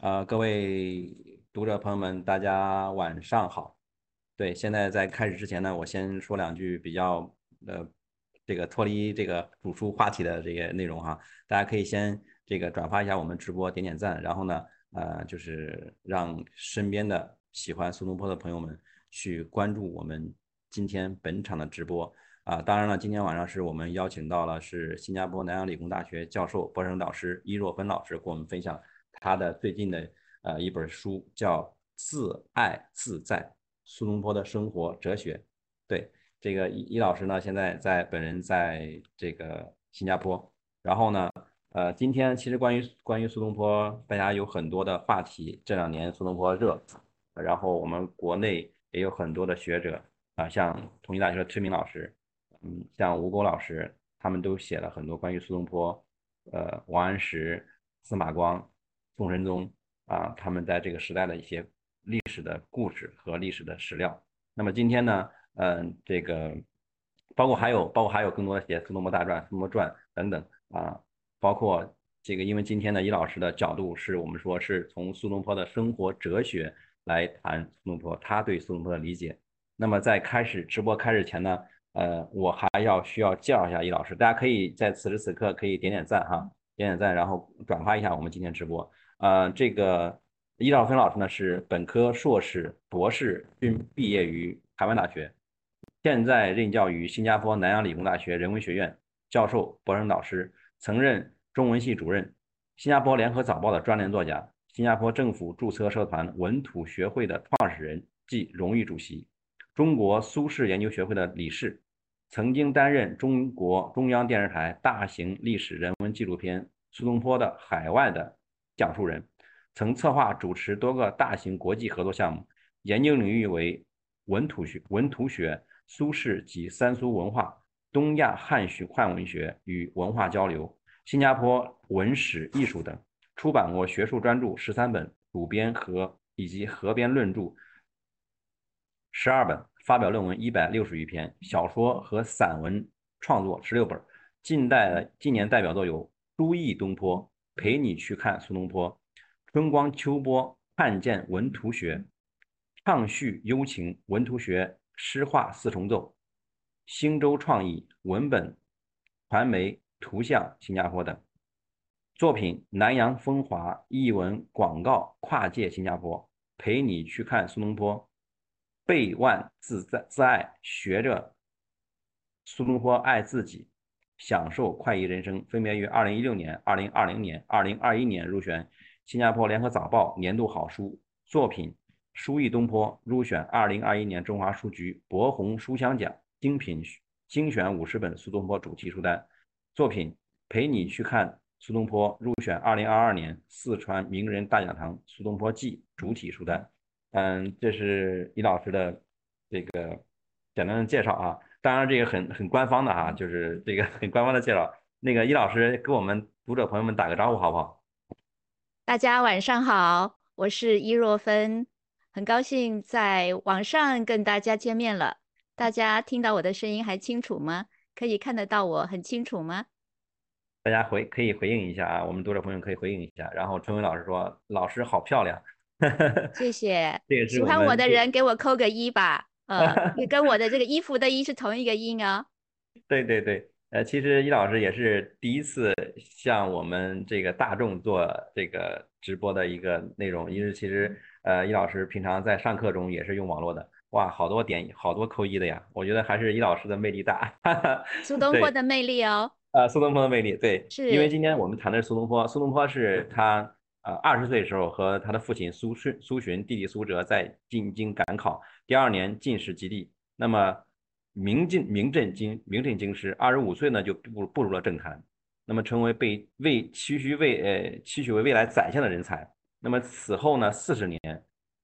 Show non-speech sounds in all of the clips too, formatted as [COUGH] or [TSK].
呃，各位读者朋友们，大家晚上好。对，现在在开始之前呢，我先说两句比较呃，这个脱离这个主书话题的这个内容哈。大家可以先这个转发一下我们直播，点点赞，然后呢，呃，就是让身边的喜欢苏东坡的朋友们去关注我们今天本场的直播啊。当然了，今天晚上是我们邀请到了是新加坡南洋理工大学教授、博士导师伊若芬老师，给我们分享。他的最近的呃一本书叫《自爱自在：苏东坡的生活哲学》。对，这个伊伊老师呢，现在在本人在这个新加坡。然后呢，呃，今天其实关于关于苏东坡，大家有很多的话题。这两年苏东坡热，然后我们国内也有很多的学者啊，像同济大学的崔明老师，嗯，像吴钩老师，他们都写了很多关于苏东坡，呃，王安石、司马光。宋神宗啊，他们在这个时代的一些历史的故事和历史的史料。那么今天呢，嗯，这个包括还有包括还有更多的写苏东坡大传、苏东坡传等等啊，包括这个，因为今天呢，易老师的角度是我们说是从苏东坡的生活哲学来谈苏东坡，他对苏东坡的理解。那么在开始直播开始前呢，呃，我还要需要介绍一下易老师，大家可以在此时此刻可以点点赞哈，点点赞，然后转发一下我们今天直播。呃，这个伊兆芬老师呢是本科、硕士、博士均毕业于台湾大学，现在任教于新加坡南洋理工大学人文学院，教授、博士导师，曾任中文系主任，新加坡联合早报的专栏作家，新加坡政府注册社团文土学会的创始人暨荣誉主席，中国苏轼研究学会的理事，曾经担任中国中央电视台大型历史人文纪录片《苏东坡的海外的》。讲述人，曾策划主持多个大型国际合作项目，研究领域为文土学、文土学、苏轼及三苏文化、东亚汉学、汉文学与文化交流、新加坡文史艺术等，出版过学术专著十三本，主编和以及合编论著十二本，发表论文一百六十余篇，小说和散文创作十六本。近代近年代表作有《书意东坡》。陪你去看苏东坡，春光秋波看见文图学，唱叙幽情文图学诗画四重奏，星洲创意文本传媒图像新加坡等作品，南洋风华译文广告跨界新加坡，陪你去看苏东坡，背万自在自爱学着苏东坡爱自己。享受快意人生，分别于二零一六年、二零二零年、二零二一年入选新加坡联合早报年度好书作品。书意东坡入选二零二一年中华书局博鸿书香奖精品精选五十本苏东坡主题书单作品。陪你去看苏东坡入选二零二二年四川名人大讲堂苏东坡记主体书单。嗯，这是李老师的这个简单的介绍啊。当然，这个很很官方的哈，就是这个很官方的介绍。那个易老师给我们读者朋友们打个招呼，好不好？大家晚上好，我是伊若芬，很高兴在网上跟大家见面了。大家听到我的声音还清楚吗？可以看得到我很清楚吗？大家回可以回应一下啊，我们读者朋友可以回应一下。然后春伟老师说：“老师好漂亮。[LAUGHS] ”谢谢。这个喜欢我的人给我扣个一吧。呃，也跟我的这个衣服的“衣”是同一个音啊。[LAUGHS] 对对对，呃，其实易老师也是第一次向我们这个大众做这个直播的一个内容，因为其实呃，易老师平常在上课中也是用网络的。哇，好多点，好多扣一的呀！我觉得还是易老师的魅力大。[LAUGHS] 苏东坡的魅力哦。呃，苏东坡的魅力，对，是因为今天我们谈的是苏东坡。苏东坡是他呃二十岁的时候和他的父亲苏洵、苏洵弟弟苏辙在进京赶考。第二年进士及第，那么名进名震京名震京师。二十五岁呢，就步步入了政坛，那么成为被为期许为呃期许为未来宰相的人才。那么此后呢，四十年，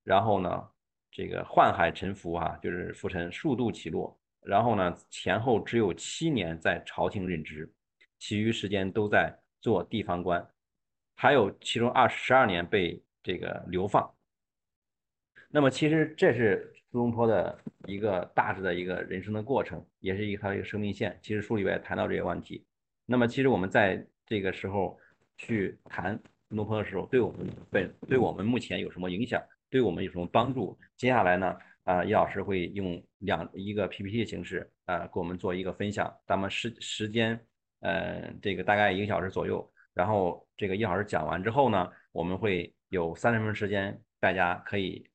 然后呢，这个宦海沉浮啊，就是浮沉数度起落。然后呢，前后只有七年在朝廷任职，其余时间都在做地方官，还有其中二十二年被这个流放。那么其实这是。苏东坡的一个大致的一个人生的过程，也是一个他的一个生命线。其实书里边谈到这些问题。那么，其实我们在这个时候去谈苏东坡的时候，对我们本对我们目前有什么影响，对我们有什么帮助？接下来呢，啊，叶老师会用两一个 PPT 形式，啊，给我们做一个分享。咱们时时间，呃，这个大概一个小时左右。然后这个叶老师讲完之后呢，我们会有三十分钟时间，大家可以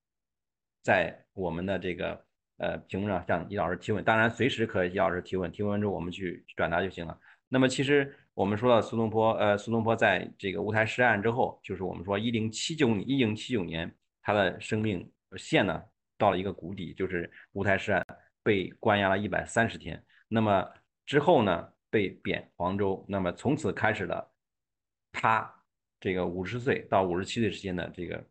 在我们的这个呃屏幕上向叶老师提问。当然，随时可以叶老师提问，提问完之后我们去转达就行了。那么其实我们说到苏东坡，呃，苏东坡在这个乌台诗案之后，就是我们说一零七九一零七九年，他的生命线呢到了一个谷底，就是乌台诗案被关押了一百三十天。那么之后呢，被贬黄州，那么从此开始了他这个五十岁到五十七岁之间的这个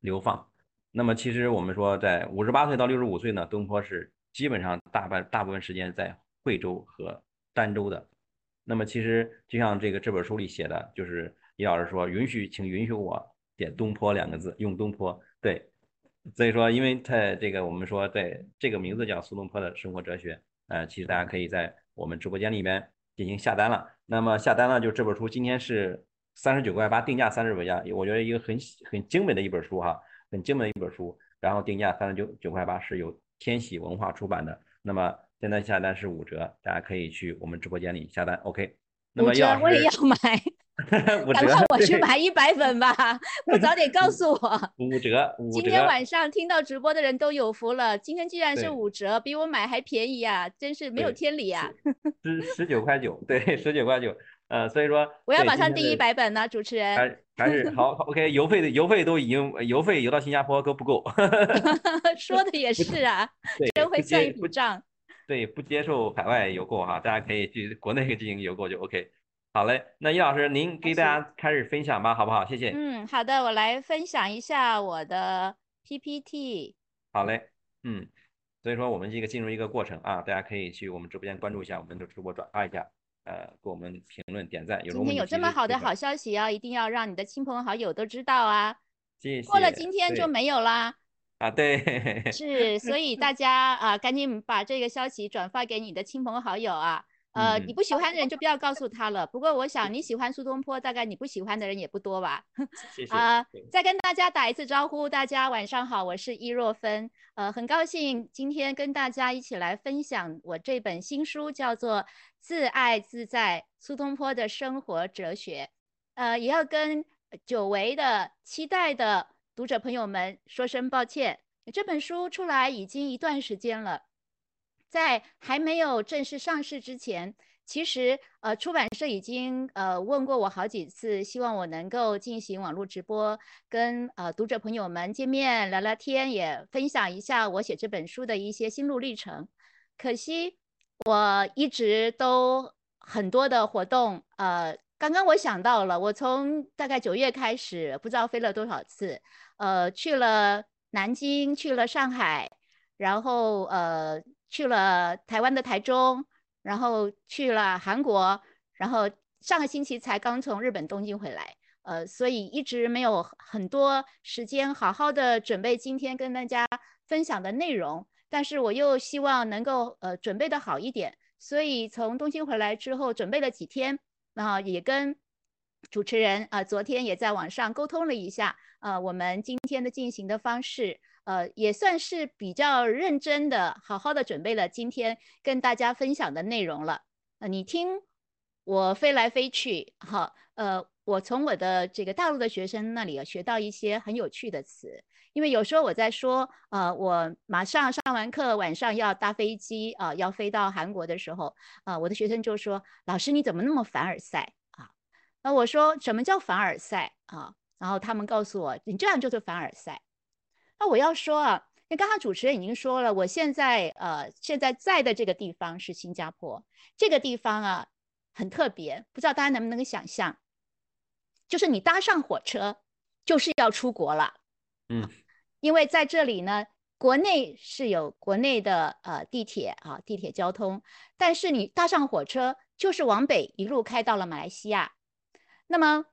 流放。那么其实我们说，在五十八岁到六十五岁呢，东坡是基本上大半大部分时间在惠州和儋州的。那么其实就像这个这本书里写的，就是叶老师说，允许，请允许我点东坡两个字，用东坡。对，所以说，因为他这个我们说，对这个名字叫苏东坡的生活哲学，呃，其实大家可以在我们直播间里面进行下单了。那么下单呢，就这本书今天是三十九块八，定价三十块八，我觉得一个很很精美的一本书哈，很精美的一本书，然后定价三十九九块八，是由天喜文化出版的。那么现在下单是五折，大家可以去我们直播间里下单。OK，那么要我也要买，[LAUGHS] 赶快我去买一百本吧，不早点告诉我。[LAUGHS] 五折，五折。今天晚上听到直播的人都有福了，今天既然是五折，比我买还便宜啊，真是没有天理啊！十十九块九，对，十九块九。呃，所以说我要马上订一百本呢，主持人。还还是好，OK，邮费的邮费都已经邮费邮到新加坡都不够。[LAUGHS] 说的也是啊，真会算一笔账。对，不接受海外邮购哈，大家可以去国内进行邮购就 OK。好嘞，那叶老师您给大家开始分享吧，好不好？谢谢。嗯，好的，我来分享一下我的 PPT。好嘞，嗯，所以说我们这个进入一个过程啊，大家可以去我们直播间关注一下我们的直播，转发一下，呃，给我们评论点赞。今天有这么好的好消息啊，一定要让你的亲朋好友都知道啊。谢谢。过了今天就没有啦。啊，对，是，所以大家 [LAUGHS] 啊，赶紧把这个消息转发给你的亲朋好友啊。呃，你不喜欢的人就不要告诉他了。不过我想你喜欢苏东坡，大概你不喜欢的人也不多吧。谢 [LAUGHS] 谢。啊，再跟大家打一次招呼，大家晚上好，我是伊若芬。呃，很高兴今天跟大家一起来分享我这本新书，叫做《自爱自在：苏东坡的生活哲学》。呃，也要跟久违的期待的。读者朋友们，说声抱歉，这本书出来已经一段时间了，在还没有正式上市之前，其实呃出版社已经呃问过我好几次，希望我能够进行网络直播，跟呃读者朋友们见面聊聊天，也分享一下我写这本书的一些心路历程。可惜我一直都很多的活动，呃，刚刚我想到了，我从大概九月开始，不知道飞了多少次。呃，去了南京，去了上海，然后呃，去了台湾的台中，然后去了韩国，然后上个星期才刚从日本东京回来，呃，所以一直没有很多时间好好的准备今天跟大家分享的内容，但是我又希望能够呃准备的好一点，所以从东京回来之后准备了几天，然后也跟。主持人啊，昨天也在网上沟通了一下，呃，我们今天的进行的方式，呃，也算是比较认真的，好好的准备了今天跟大家分享的内容了。呃，你听我飞来飞去，好，呃，我从我的这个大陆的学生那里学到一些很有趣的词，因为有时候我在说，呃，我马上上完课，晚上要搭飞机啊，要飞到韩国的时候，啊，我的学生就说，老师你怎么那么凡尔赛啊？那我说什么叫凡尔赛啊？然后他们告诉我，你这样就是凡尔赛。那我要说啊，那刚刚主持人已经说了，我现在呃现在在的这个地方是新加坡，这个地方啊很特别，不知道大家能不能够想象，就是你搭上火车就是要出国了，嗯，因为在这里呢，国内是有国内的呃地铁啊地铁交通，但是你搭上火车就是往北一路开到了马来西亚。那么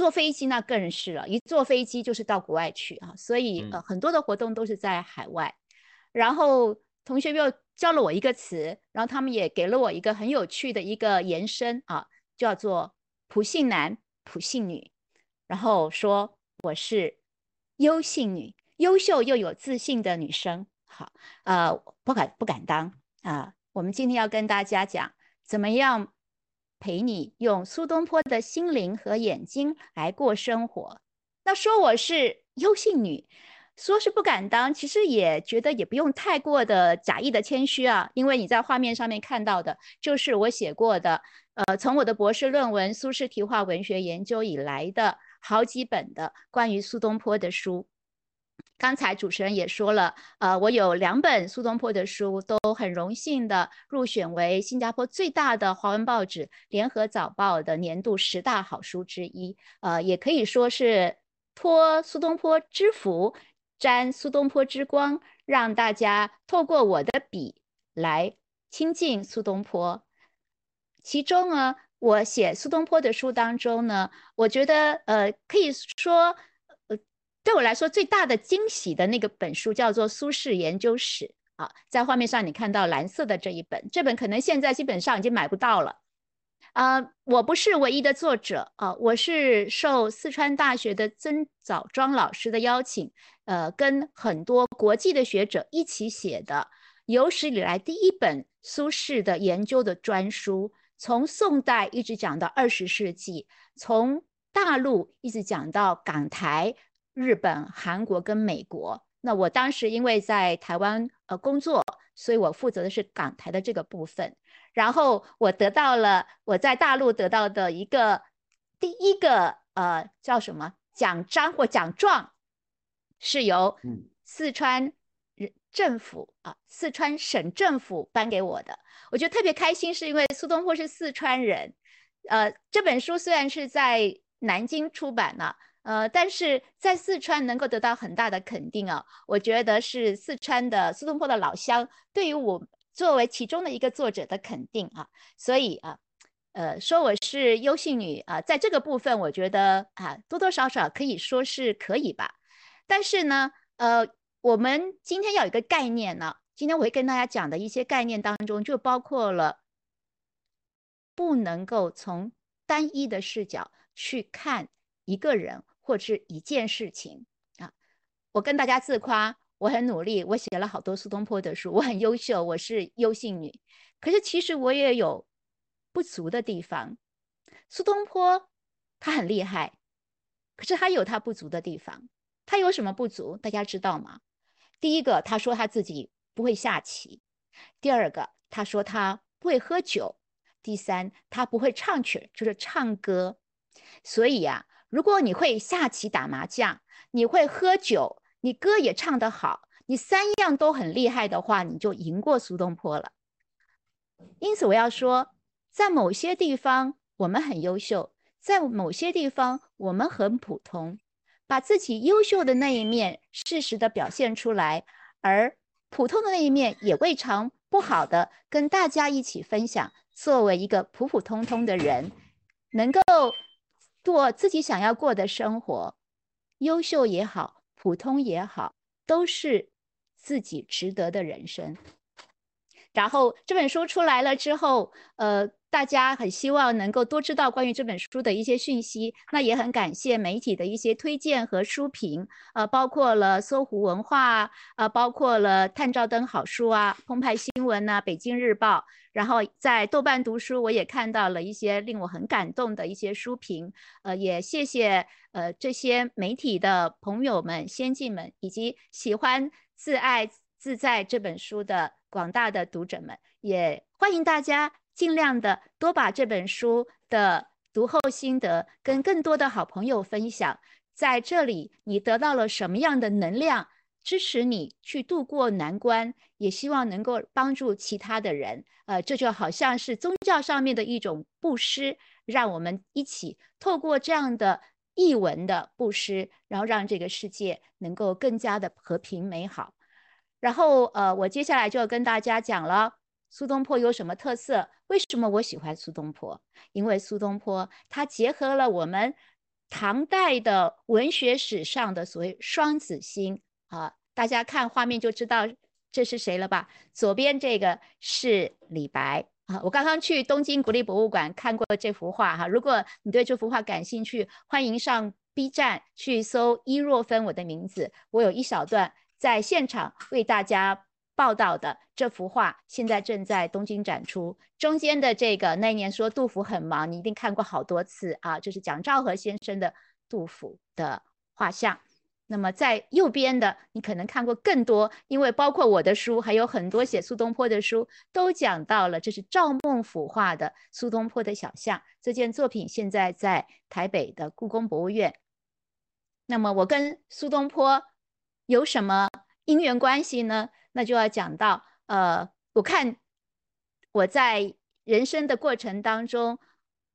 坐飞机那更是了，一坐飞机就是到国外去啊，所以呃很多的活动都是在海外。然后同学又教了我一个词，然后他们也给了我一个很有趣的一个延伸啊，叫做普信男、普信女。然后说我是优信女，优秀又有自信的女生。好，呃，不敢不敢当啊。我们今天要跟大家讲，怎么样陪你用苏东坡的心灵和眼睛来过生活。那说我是优性女。说是不敢当，其实也觉得也不用太过的假意的谦虚啊，因为你在画面上面看到的，就是我写过的，呃，从我的博士论文《苏轼题画文学研究》以来的好几本的关于苏东坡的书。刚才主持人也说了，呃，我有两本苏东坡的书，都很荣幸的入选为新加坡最大的华文报纸《联合早报》的年度十大好书之一，呃，也可以说是托苏东坡之福。沾苏东坡之光，让大家透过我的笔来亲近苏东坡。其中呢，我写苏东坡的书当中呢，我觉得呃，可以说，对我来说最大的惊喜的那个本书叫做《苏轼研究史》啊，在画面上你看到蓝色的这一本，这本可能现在基本上已经买不到了。啊，我不是唯一的作者啊，我是受四川大学的曾枣庄老师的邀请，呃，跟很多国际的学者一起写的有史以来第一本苏轼的研究的专书，从宋代一直讲到二十世纪，从大陆一直讲到港台、日本、韩国跟美国。那我当时因为在台湾呃工作，所以我负责的是港台的这个部分。然后我得到了我在大陆得到的一个第一个呃叫什么奖章或奖状，是由四川政府啊四川省政府颁给我的。我觉得特别开心，是因为苏东坡是四川人。呃，这本书虽然是在南京出版了，呃，但是在四川能够得到很大的肯定啊，我觉得是四川的苏东坡的老乡对于我。作为其中的一个作者的肯定啊，所以啊，呃，说我是优性女啊，在这个部分，我觉得啊，多多少少可以说是可以吧。但是呢，呃，我们今天要有一个概念呢，今天我会跟大家讲的一些概念当中，就包括了不能够从单一的视角去看一个人或是一件事情啊。我跟大家自夸。我很努力，我写了好多苏东坡的书，我很优秀，我是优秀女。可是其实我也有不足的地方。苏东坡他很厉害，可是他有他不足的地方。他有什么不足？大家知道吗？第一个，他说他自己不会下棋；第二个，他说他不会喝酒；第三，他不会唱曲，就是唱歌。所以呀，如果你会下棋、打麻将，你会喝酒。你歌也唱得好，你三样都很厉害的话，你就赢过苏东坡了。因此，我要说，在某些地方我们很优秀，在某些地方我们很普通，把自己优秀的那一面适时的表现出来，而普通的那一面也未尝不好的跟大家一起分享。作为一个普普通通的人，能够过自己想要过的生活，优秀也好。普通也好，都是自己值得的人生。然后这本书出来了之后，呃，大家很希望能够多知道关于这本书的一些讯息。那也很感谢媒体的一些推荐和书评，呃，包括了搜狐文化啊，包括了探照灯好书啊，澎湃新闻呐，北京日报。然后在豆瓣读书，我也看到了一些令我很感动的一些书评。呃，也谢谢呃这些媒体的朋友们、先进们，以及喜欢《自爱自在》这本书的。广大的读者们，也欢迎大家尽量的多把这本书的读后心得跟更多的好朋友分享。在这里，你得到了什么样的能量，支持你去度过难关，也希望能够帮助其他的人。呃，这就好像是宗教上面的一种布施，让我们一起透过这样的译文的布施，然后让这个世界能够更加的和平美好。然后，呃，我接下来就要跟大家讲了，苏东坡有什么特色？为什么我喜欢苏东坡？因为苏东坡他结合了我们唐代的文学史上的所谓双子星啊，大家看画面就知道这是谁了吧？左边这个是李白啊，我刚刚去东京国立博物馆看过这幅画哈，如果你对这幅画感兴趣，欢迎上 B 站去搜伊若芬我的名字，我有一小段在现场为大家报道的这幅画，现在正在东京展出。中间的这个那一年说杜甫很忙，你一定看过好多次啊，就是蒋兆和先生的杜甫的画像。那么在右边的，你可能看过更多，因为包括我的书，还有很多写苏东坡的书，都讲到了这是赵孟俯画的苏东坡的小像。这件作品现在在台北的故宫博物院。那么我跟苏东坡有什么因缘关系呢？那就要讲到，呃，我看我在人生的过程当中，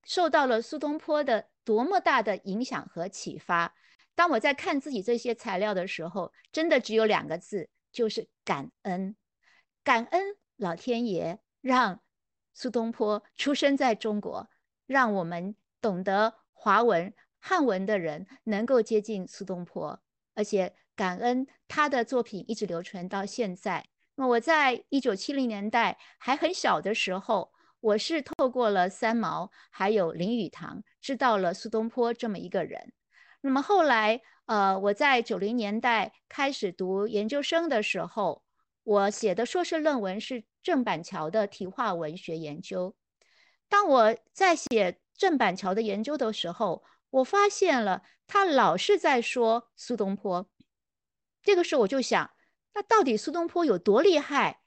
受到了苏东坡的多么大的影响和启发。当我在看自己这些材料的时候，真的只有两个字，就是感恩。感恩老天爷让苏东坡出生在中国，让我们懂得华文、汉文的人能够接近苏东坡，而且感恩他的作品一直流传到现在。那我在一九七零年代还很小的时候，我是透过了三毛还有林语堂，知道了苏东坡这么一个人。那么后来，呃，我在九零年代开始读研究生的时候，我写的硕士论文是郑板桥的题画文学研究。当我在写郑板桥的研究的时候，我发现了他老是在说苏东坡。这个时候我就想，那到底苏东坡有多厉害？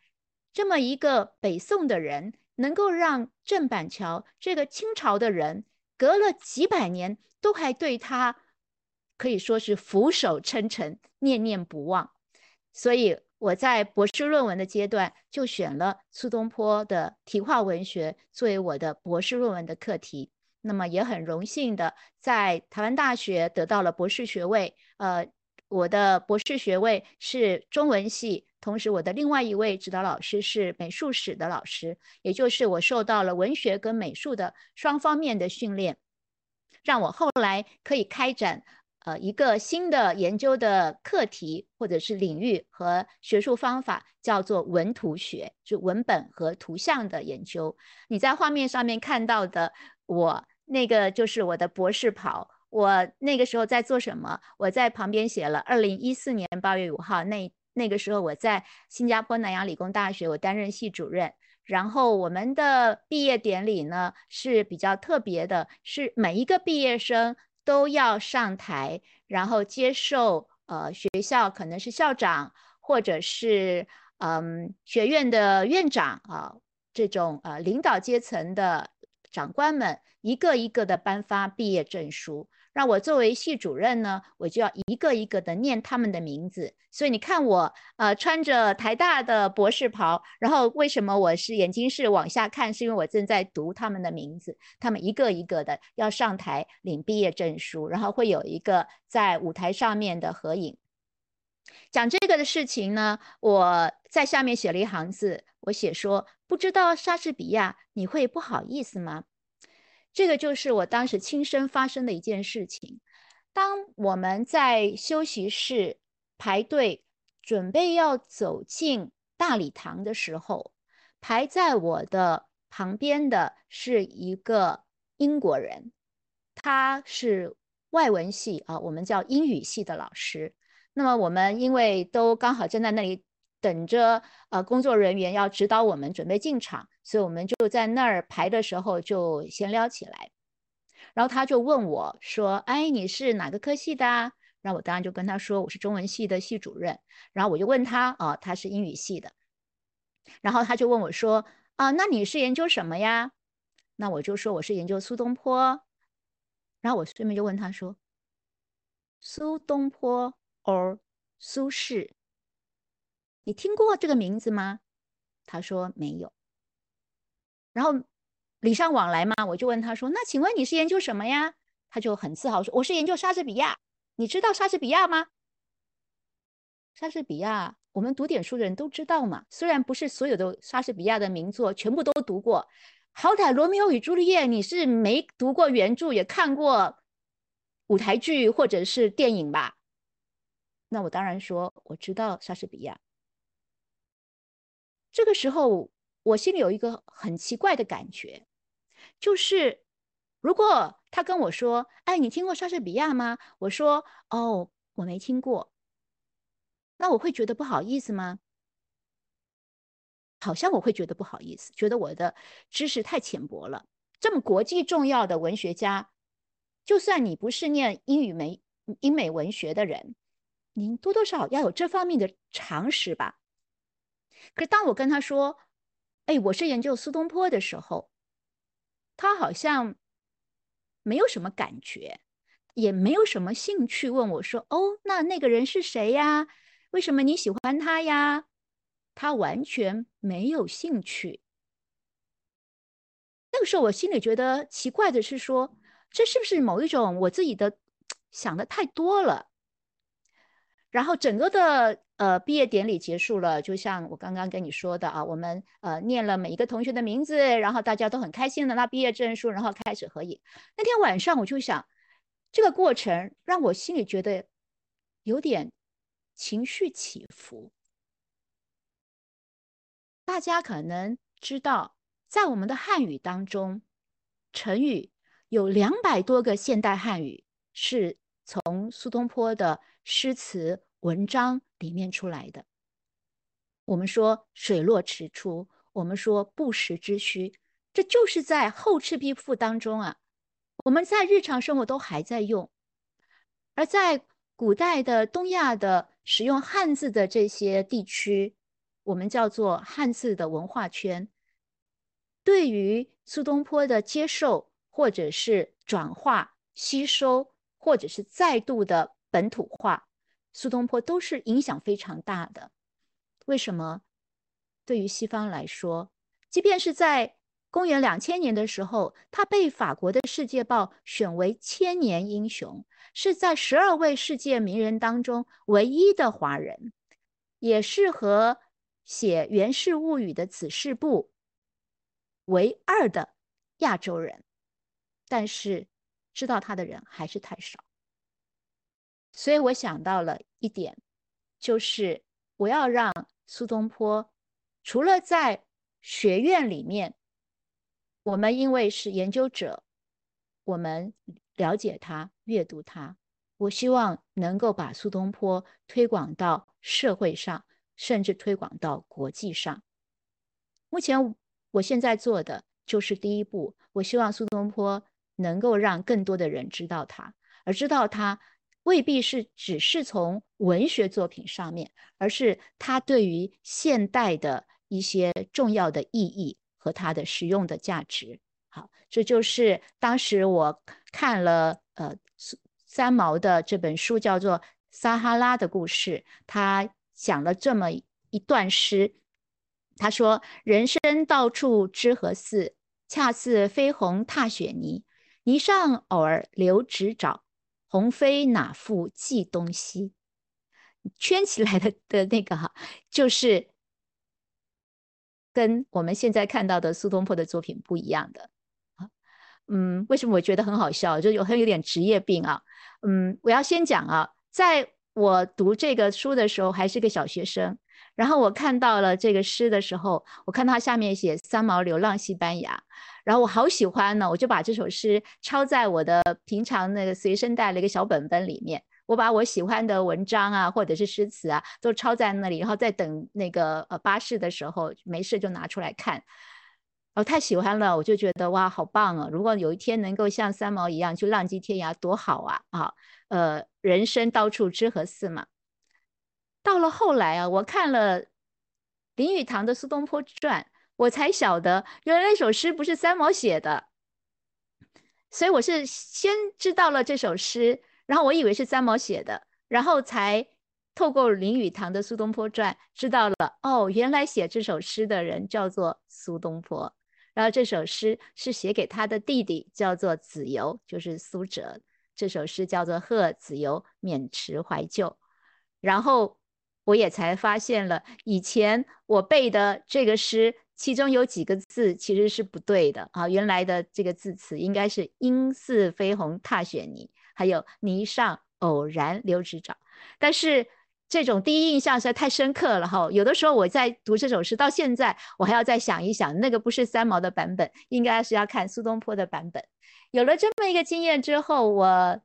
这么一个北宋的人，能够让郑板桥这个清朝的人，隔了几百年都还对他。可以说是俯首称臣，念念不忘。所以我在博士论文的阶段就选了苏东坡的题画文学作为我的博士论文的课题。那么也很荣幸的在台湾大学得到了博士学位。呃，我的博士学位是中文系，同时我的另外一位指导老师是美术史的老师，也就是我受到了文学跟美术的双方面的训练，让我后来可以开展。呃，一个新的研究的课题或者是领域和学术方法叫做文图学，就文本和图像的研究。你在画面上面看到的，我那个就是我的博士袍。我那个时候在做什么？我在旁边写了，二零一四年八月五号那那个时候我在新加坡南洋理工大学，我担任系主任。然后我们的毕业典礼呢是比较特别的，是每一个毕业生。都要上台，然后接受呃学校可能是校长或者是嗯学院的院长啊这种呃领导阶层的长官们一个一个的颁发毕业证书。那我作为系主任呢，我就要一个一个的念他们的名字。所以你看我，呃，穿着台大的博士袍，然后为什么我是眼睛是往下看？是因为我正在读他们的名字，他们一个一个的要上台领毕业证书，然后会有一个在舞台上面的合影。讲这个的事情呢，我在下面写了一行字，我写说：不知道莎士比亚，你会不好意思吗？这个就是我当时亲身发生的一件事情。当我们在休息室排队准备要走进大礼堂的时候，排在我的旁边的是一个英国人，他是外文系啊，我们叫英语系的老师。那么我们因为都刚好站在那里。等着呃，工作人员要指导我们准备进场，所以我们就在那儿排的时候就闲聊起来。然后他就问我说：“哎，你是哪个科系的？”然后我当然就跟他说：“我是中文系的系主任。”然后我就问他：“啊，他是英语系的。”然后他就问我说：“啊，那你是研究什么呀？”那我就说我是研究苏东坡。然后我顺便就问他说：“苏东坡 or 苏轼？”你听过这个名字吗？他说没有。然后礼尚往来嘛，我就问他说：“那请问你是研究什么呀？”他就很自豪说：“我是研究莎士比亚。”你知道莎士比亚吗？莎士比亚，我们读点书的人都知道嘛。虽然不是所有的莎士比亚的名作全部都读过，好歹《罗密欧与朱丽叶》你是没读过原著，也看过舞台剧或者是电影吧？那我当然说我知道莎士比亚。这个时候，我心里有一个很奇怪的感觉，就是如果他跟我说：“哎，你听过莎士比亚吗？”我说：“哦，我没听过。”那我会觉得不好意思吗？好像我会觉得不好意思，觉得我的知识太浅薄了。这么国际重要的文学家，就算你不是念英语美英美文学的人，您多多少少要有这方面的常识吧？可是当我跟他说：“哎，我是研究苏东坡的时候”，他好像没有什么感觉，也没有什么兴趣问我说：“哦，那那个人是谁呀？为什么你喜欢他呀？”他完全没有兴趣。那个时候，我心里觉得奇怪的是，说这是不是某一种我自己的 [TSK] 想的太多了？然后整个的呃毕业典礼结束了，就像我刚刚跟你说的啊，我们呃念了每一个同学的名字，然后大家都很开心的拿毕业证书，然后开始合影。那天晚上我就想，这个过程让我心里觉得有点情绪起伏。大家可能知道，在我们的汉语当中，成语有两百多个现代汉语是从苏东坡的诗词文章里面出来的。我们说水落石出，我们说不时之需，这就是在《后赤壁赋》当中啊，我们在日常生活都还在用。而在古代的东亚的使用汉字的这些地区。我们叫做汉字的文化圈，对于苏东坡的接受，或者是转化、吸收，或者是再度的本土化，苏东坡都是影响非常大的。为什么？对于西方来说，即便是在公元两千年的时候，他被法国的《世界报》选为千年英雄，是在十二位世界名人当中唯一的华人，也是和。写《源氏物语》的子氏部唯二的亚洲人，但是知道他的人还是太少，所以我想到了一点，就是我要让苏东坡除了在学院里面，我们因为是研究者，我们了解他、阅读他，我希望能够把苏东坡推广到社会上。甚至推广到国际上。目前我现在做的就是第一步。我希望苏东坡能够让更多的人知道他，而知道他未必是只是从文学作品上面，而是他对于现代的一些重要的意义和他的实用的价值。好，这就是当时我看了呃三毛的这本书，叫做《撒哈拉的故事》，他。讲了这么一段诗，他说：“人生到处知何似？恰似飞鸿踏雪泥。泥上偶尔留指爪，鸿飞哪复计东西？” [LAUGHS] 圈起来的的那个哈，就是跟我们现在看到的苏东坡的作品不一样的啊。嗯，为什么我觉得很好笑？就有很有点职业病啊。嗯，我要先讲啊，在。我读这个书的时候还是个小学生，然后我看到了这个诗的时候，我看它下面写“三毛流浪西班牙”，然后我好喜欢呢，我就把这首诗抄在我的平常那个随身带了一个小本本里面，我把我喜欢的文章啊，或者是诗词啊，都抄在那里，然后在等那个呃巴士的时候，没事就拿出来看。我太喜欢了，我就觉得哇，好棒啊！如果有一天能够像三毛一样去浪迹天涯，多好啊！啊，呃，人生到处知何似嘛。到了后来啊，我看了林语堂的《苏东坡传》，我才晓得原来那首诗不是三毛写的。所以我是先知道了这首诗，然后我以为是三毛写的，然后才透过林语堂的《苏东坡传》知道了哦，原来写这首诗的人叫做苏东坡。然后这首诗是写给他的弟弟，叫做子由，就是苏辙。这首诗叫做《贺子由免池怀旧》。然后我也才发现了，以前我背的这个诗，其中有几个字其实是不对的啊。原来的这个字词应该是“应似飞鸿踏雪泥”，还有“泥上偶然留指爪”。但是这种第一印象实在太深刻了哈。有的时候我在读这首诗，到现在我还要再想一想，那个不是三毛的版本，应该是要看苏东坡的版本。有了这么一个经验之后，我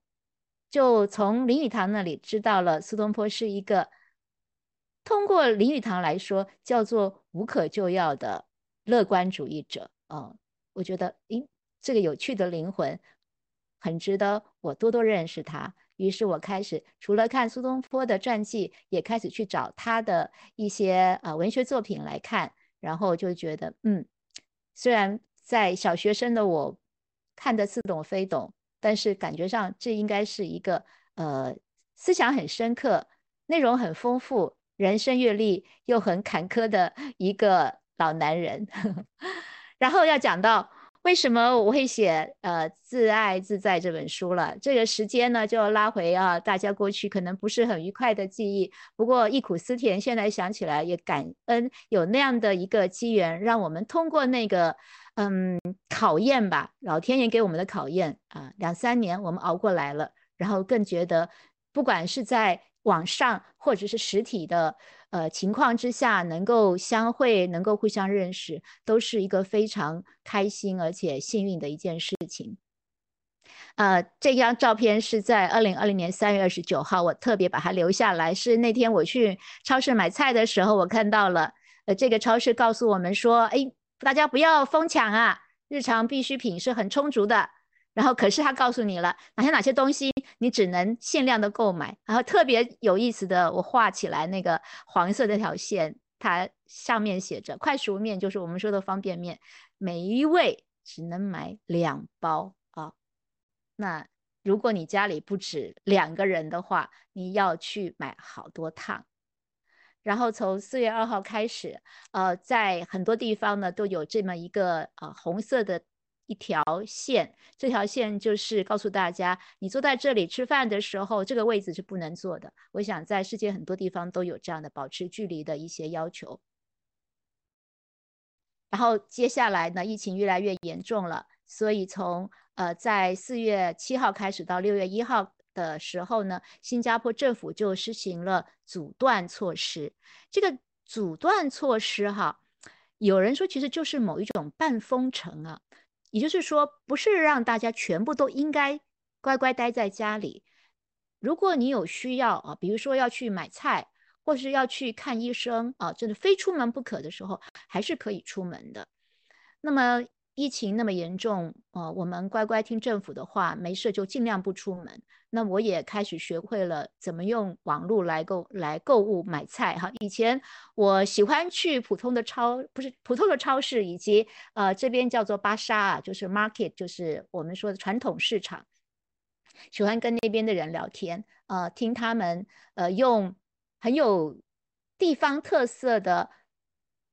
就从林语堂那里知道了苏东坡是一个通过林语堂来说叫做无可救药的乐观主义者。哦，我觉得，咦，这个有趣的灵魂很值得我多多认识他。于是我开始除了看苏东坡的传记，也开始去找他的一些呃文学作品来看，然后就觉得，嗯，虽然在小学生的我看得似懂非懂，但是感觉上这应该是一个呃思想很深刻、内容很丰富、人生阅历又很坎坷的一个老男人。[LAUGHS] 然后要讲到。为什么我会写呃《自爱自在》这本书了？这个时间呢，就拉回啊，大家过去可能不是很愉快的记忆。不过忆苦思甜，现在想起来也感恩有那样的一个机缘，让我们通过那个嗯考验吧，老天爷给我们的考验啊，两三年我们熬过来了，然后更觉得不管是在网上或者是实体的。呃，情况之下能够相会，能够互相认识，都是一个非常开心而且幸运的一件事情。呃，这张照片是在二零二零年三月二十九号，我特别把它留下来，是那天我去超市买菜的时候，我看到了。呃，这个超市告诉我们说，哎，大家不要疯抢啊，日常必需品是很充足的。然后，可是他告诉你了哪些哪些东西你只能限量的购买。然后特别有意思的，我画起来那个黄色那条线，它上面写着快熟面，就是我们说的方便面，每一位只能买两包啊。那如果你家里不止两个人的话，你要去买好多趟。然后从四月二号开始，呃，在很多地方呢都有这么一个呃红色的。一条线，这条线就是告诉大家，你坐在这里吃饭的时候，这个位置是不能坐的。我想在世界很多地方都有这样的保持距离的一些要求。然后接下来呢，疫情越来越严重了，所以从呃在四月七号开始到六月一号的时候呢，新加坡政府就实行了阻断措施。这个阻断措施哈，有人说其实就是某一种半封城啊。也就是说，不是让大家全部都应该乖乖待在家里。如果你有需要啊，比如说要去买菜，或是要去看医生啊，真的非出门不可的时候，还是可以出门的。那么。疫情那么严重，呃，我们乖乖听政府的话，没事就尽量不出门。那我也开始学会了怎么用网络来购来购物买菜哈。以前我喜欢去普通的超，不是普通的超市，以及呃这边叫做巴沙啊，就是 market，就是我们说的传统市场，喜欢跟那边的人聊天，呃，听他们呃用很有地方特色的。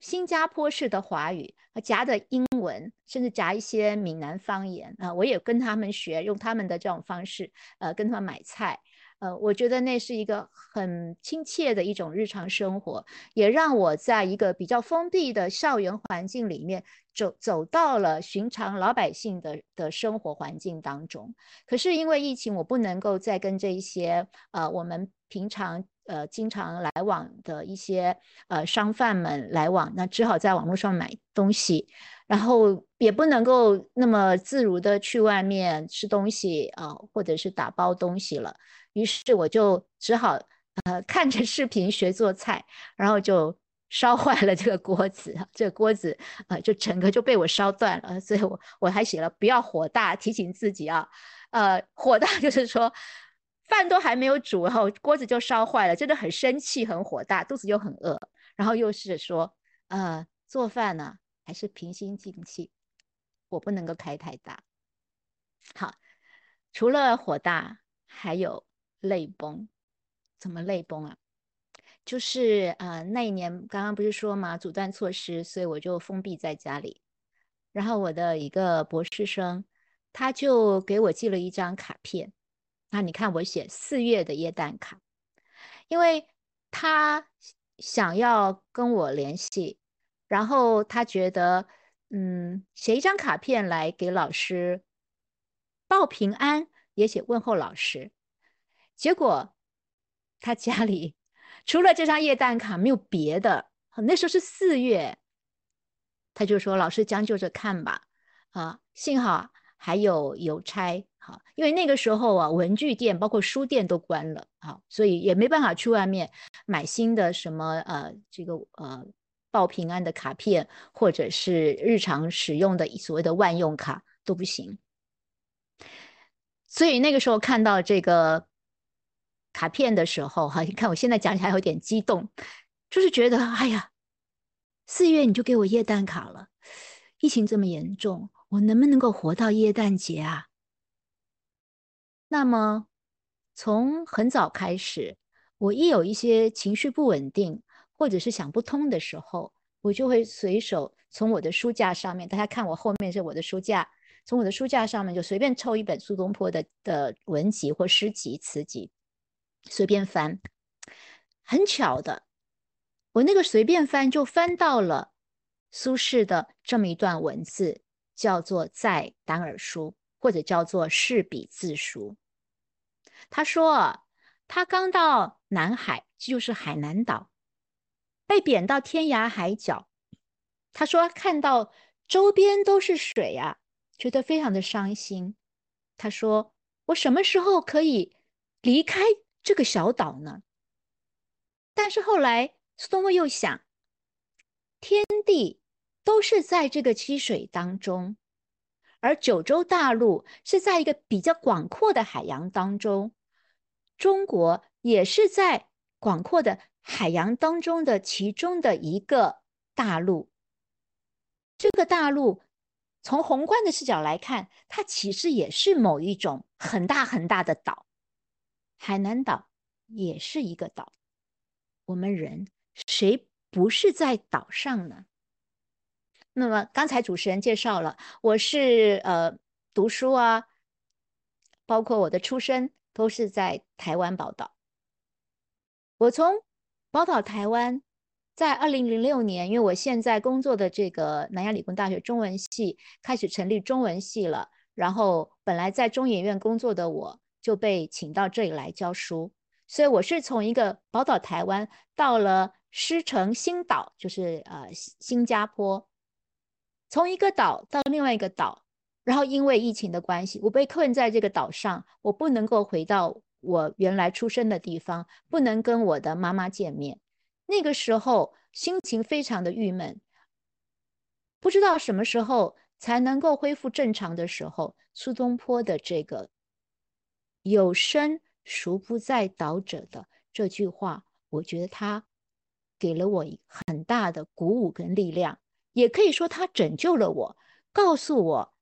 新加坡式的华语，夹的英文，甚至夹一些闽南方言啊，我也跟他们学，用他们的这种方式，呃，跟他们买菜，呃，我觉得那是一个很亲切的一种日常生活，也让我在一个比较封闭的校园环境里面走走到了寻常老百姓的的生活环境当中。可是因为疫情，我不能够再跟这一些呃我们平常。呃，经常来往的一些呃商贩们来往，那只好在网络上买东西，然后也不能够那么自如的去外面吃东西啊，或者是打包东西了。于是我就只好呃看着视频学做菜，然后就烧坏了这个锅子，这个锅子呃就整个就被我烧断了。所以我我还写了不要火大，提醒自己啊，呃火大就是说。饭都还没有煮，然后锅子就烧坏了，真的很生气，很火大，肚子又很饿，然后又是说，呃，做饭呢还是平心静气，火不能够开太大。好，除了火大，还有泪崩。怎么泪崩啊？就是呃那一年刚刚不是说嘛，阻断措施，所以我就封闭在家里。然后我的一个博士生，他就给我寄了一张卡片。那你看，我写四月的耶诞卡，因为他想要跟我联系，然后他觉得，嗯，写一张卡片来给老师报平安，也写问候老师。结果他家里除了这张夜蛋卡，没有别的。那时候是四月，他就说：“老师将就着看吧。”啊，幸好还有邮差，好，因为那个时候啊，文具店包括书店都关了，啊，所以也没办法去外面买新的什么呃，这个呃报平安的卡片，或者是日常使用的所谓的万用卡都不行。所以那个时候看到这个卡片的时候，哈，你看我现在讲起来有点激动，就是觉得，哎呀，四月你就给我液氮卡了，疫情这么严重，我能不能够活到液氮节啊？那么从很早开始，我一有一些情绪不稳定，或者是想不通的时候，我就会随手从我的书架上面，大家看我后面是我的书架。从我的书架上面就随便抽一本苏东坡的的文集或诗集、词集，随便翻。很巧的，我那个随便翻就翻到了苏轼的这么一段文字，叫做《在丹耳书》，或者叫做《试笔自书》。他说，他刚到南海，就是海南岛，被贬到天涯海角。他说看到周边都是水呀。觉得非常的伤心，他说：“我什么时候可以离开这个小岛呢？”但是后来苏东坡又想，天地都是在这个积水当中，而九州大陆是在一个比较广阔的海洋当中，中国也是在广阔的海洋当中的其中的一个大陆，这个大陆。从宏观的视角来看，它其实也是某一种很大很大的岛。海南岛也是一个岛。我们人谁不是在岛上呢？那么刚才主持人介绍了，我是呃读书啊，包括我的出生都是在台湾宝岛。我从宝岛台湾。在二零零六年，因为我现在工作的这个南洋理工大学中文系开始成立中文系了，然后本来在中研院工作的我就被请到这里来教书，所以我是从一个宝岛台湾到了狮城新岛，就是呃新加坡，从一个岛到另外一个岛，然后因为疫情的关系，我被困在这个岛上，我不能够回到我原来出生的地方，不能跟我的妈妈见面。那个时候心情非常的郁闷，不知道什么时候才能够恢复正常的时候，苏东坡的这个“有生孰不在岛者”的这句话，我觉得他给了我很大的鼓舞跟力量，也可以说他拯救了我，告诉我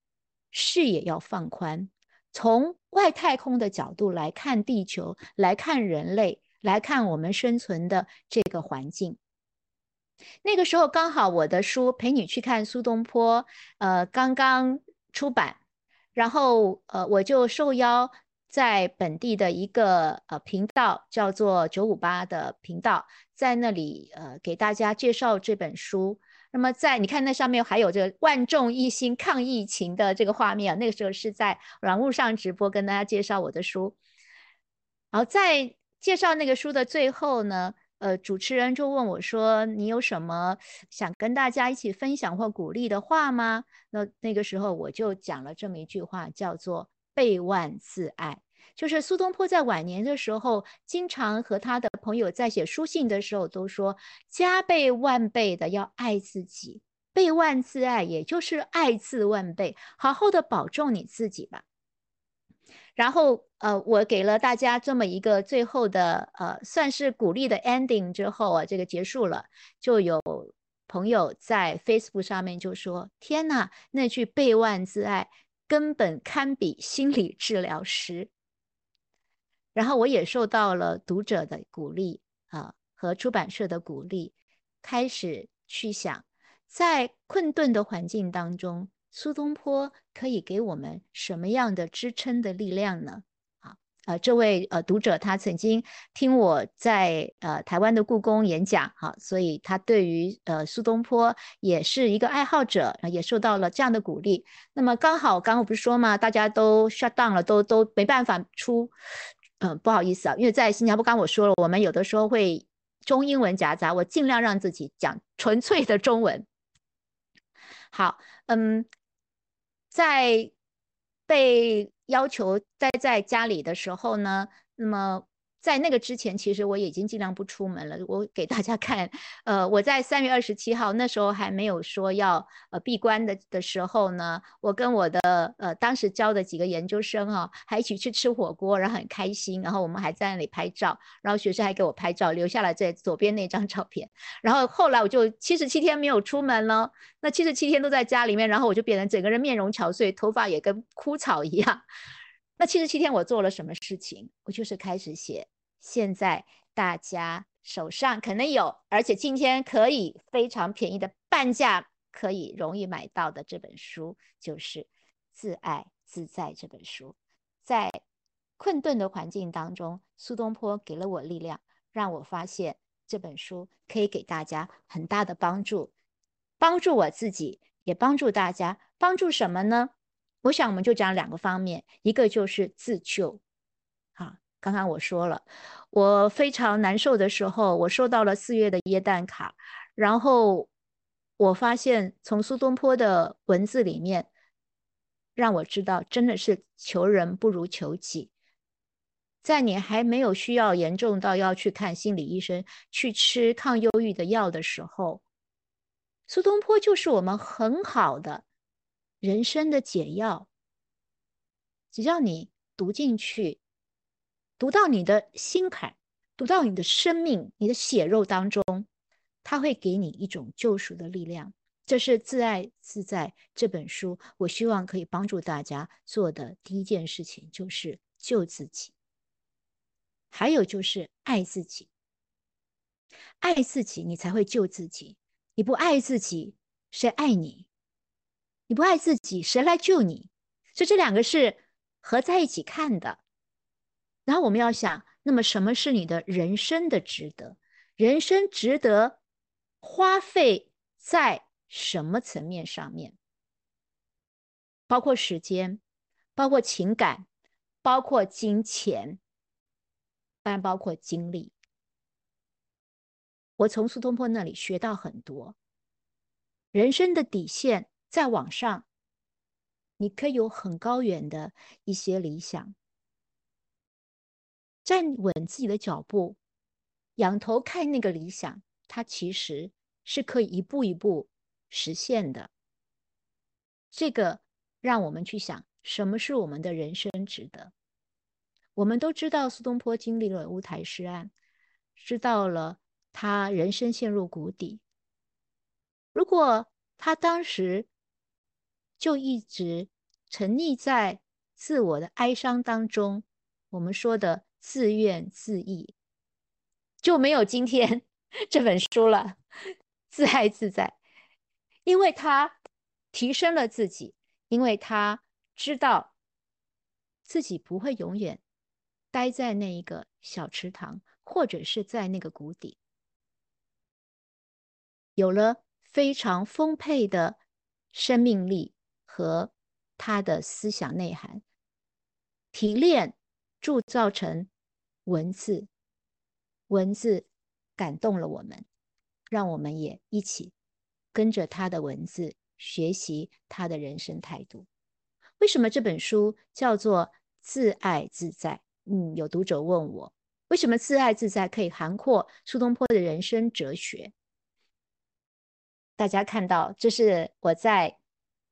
视野要放宽，从外太空的角度来看地球，来看人类。来看我们生存的这个环境。那个时候刚好我的书《陪你去看苏东坡》呃刚刚出版，然后呃我就受邀在本地的一个呃频道叫做九五八的频道，在那里呃给大家介绍这本书。那么在你看那上面还有这个万众一心抗疫情的这个画面，那个时候是在软物上直播跟大家介绍我的书，然后在。介绍那个书的最后呢，呃，主持人就问我说：“你有什么想跟大家一起分享或鼓励的话吗？”那那个时候我就讲了这么一句话，叫做“备万自爱”。就是苏东坡在晚年的时候，经常和他的朋友在写书信的时候都说：“加倍万倍的要爱自己，倍万自爱，也就是爱自万倍，好好的保重你自己吧。”然后，呃，我给了大家这么一个最后的，呃，算是鼓励的 ending 之后啊，这个结束了，就有朋友在 Facebook 上面就说：“天哪，那句备万自爱根本堪比心理治疗师。”然后我也受到了读者的鼓励啊，和出版社的鼓励，开始去想，在困顿的环境当中。苏东坡可以给我们什么样的支撑的力量呢？啊，呃，这位呃读者他曾经听我在呃台湾的故宫演讲，哈，所以他对于呃苏东坡也是一个爱好者，也受到了这样的鼓励。那么刚好刚刚我不是说嘛，大家都 shut down 了，都都没办法出，嗯，不好意思啊，因为在新加坡，刚我说了，我们有的时候会中英文夹杂，我尽量让自己讲纯粹的中文。好，嗯，在被要求待在家里的时候呢，那么。在那个之前，其实我已经尽量不出门了。我给大家 [LAUGHS] 看，呃，我在三月二十七号那时候还没有说要呃闭关的的时候呢，我跟我的呃当时教的几个研究生啊，还一起去吃火锅，然后很开心，然后我们还在那里拍照，然后学生还给我拍照，留下了这左边那张照片。然后后来我就七十七天没有出门了，那七十七天都在家里面，然后我就变成整个人面容憔悴，头发也跟枯草一样。那七十七天我做了什么事情？我就是开始写。现在大家手上可能有，而且今天可以非常便宜的半价可以容易买到的这本书，就是《自爱自在》这本书。在困顿的环境当中，苏东坡给了我力量，让我发现这本书可以给大家很大的帮助，帮助我自己，也帮助大家。帮助什么呢？我想我们就讲两个方面，一个就是自救，啊，刚刚我说了，我非常难受的时候，我收到了四月的耶诞卡，然后我发现从苏东坡的文字里面，让我知道真的是求人不如求己，在你还没有需要严重到要去看心理医生、去吃抗忧郁的药的时候，苏东坡就是我们很好的。人生的解药，只要你读进去，读到你的心坎，读到你的生命、你的血肉当中，它会给你一种救赎的力量。这是《自爱自在》这本书，我希望可以帮助大家做的第一件事情，就是救自己，还有就是爱自己。爱自己，你才会救自己。你不爱自己，谁爱你？你不爱自己，谁来救你？所以这两个是合在一起看的。然后我们要想，那么什么是你的人生的值得？人生值得花费在什么层面上面？包括时间，包括情感，包括金钱，当然包括精力。我从苏东坡那里学到很多人生的底线。在网上，你可以有很高远的一些理想，站稳自己的脚步，仰头看那个理想，它其实是可以一步一步实现的。这个让我们去想，什么是我们的人生值得？我们都知道苏东坡经历了乌台诗案，知道了他人生陷入谷底。如果他当时，就一直沉溺在自我的哀伤当中，我们说的自怨自艾，就没有今天 [LAUGHS] 这本书了。自爱自在，因为他提升了自己，因为他知道自己不会永远待在那一个小池塘，或者是在那个谷底，有了非常丰沛的生命力。和他的思想内涵提炼、铸造成文字，文字感动了我们，让我们也一起跟着他的文字学习他的人生态度。为什么这本书叫做《自爱自在》？嗯，有读者问我，为什么《自爱自在》可以涵括苏东坡的人生哲学？大家看到，这是我在。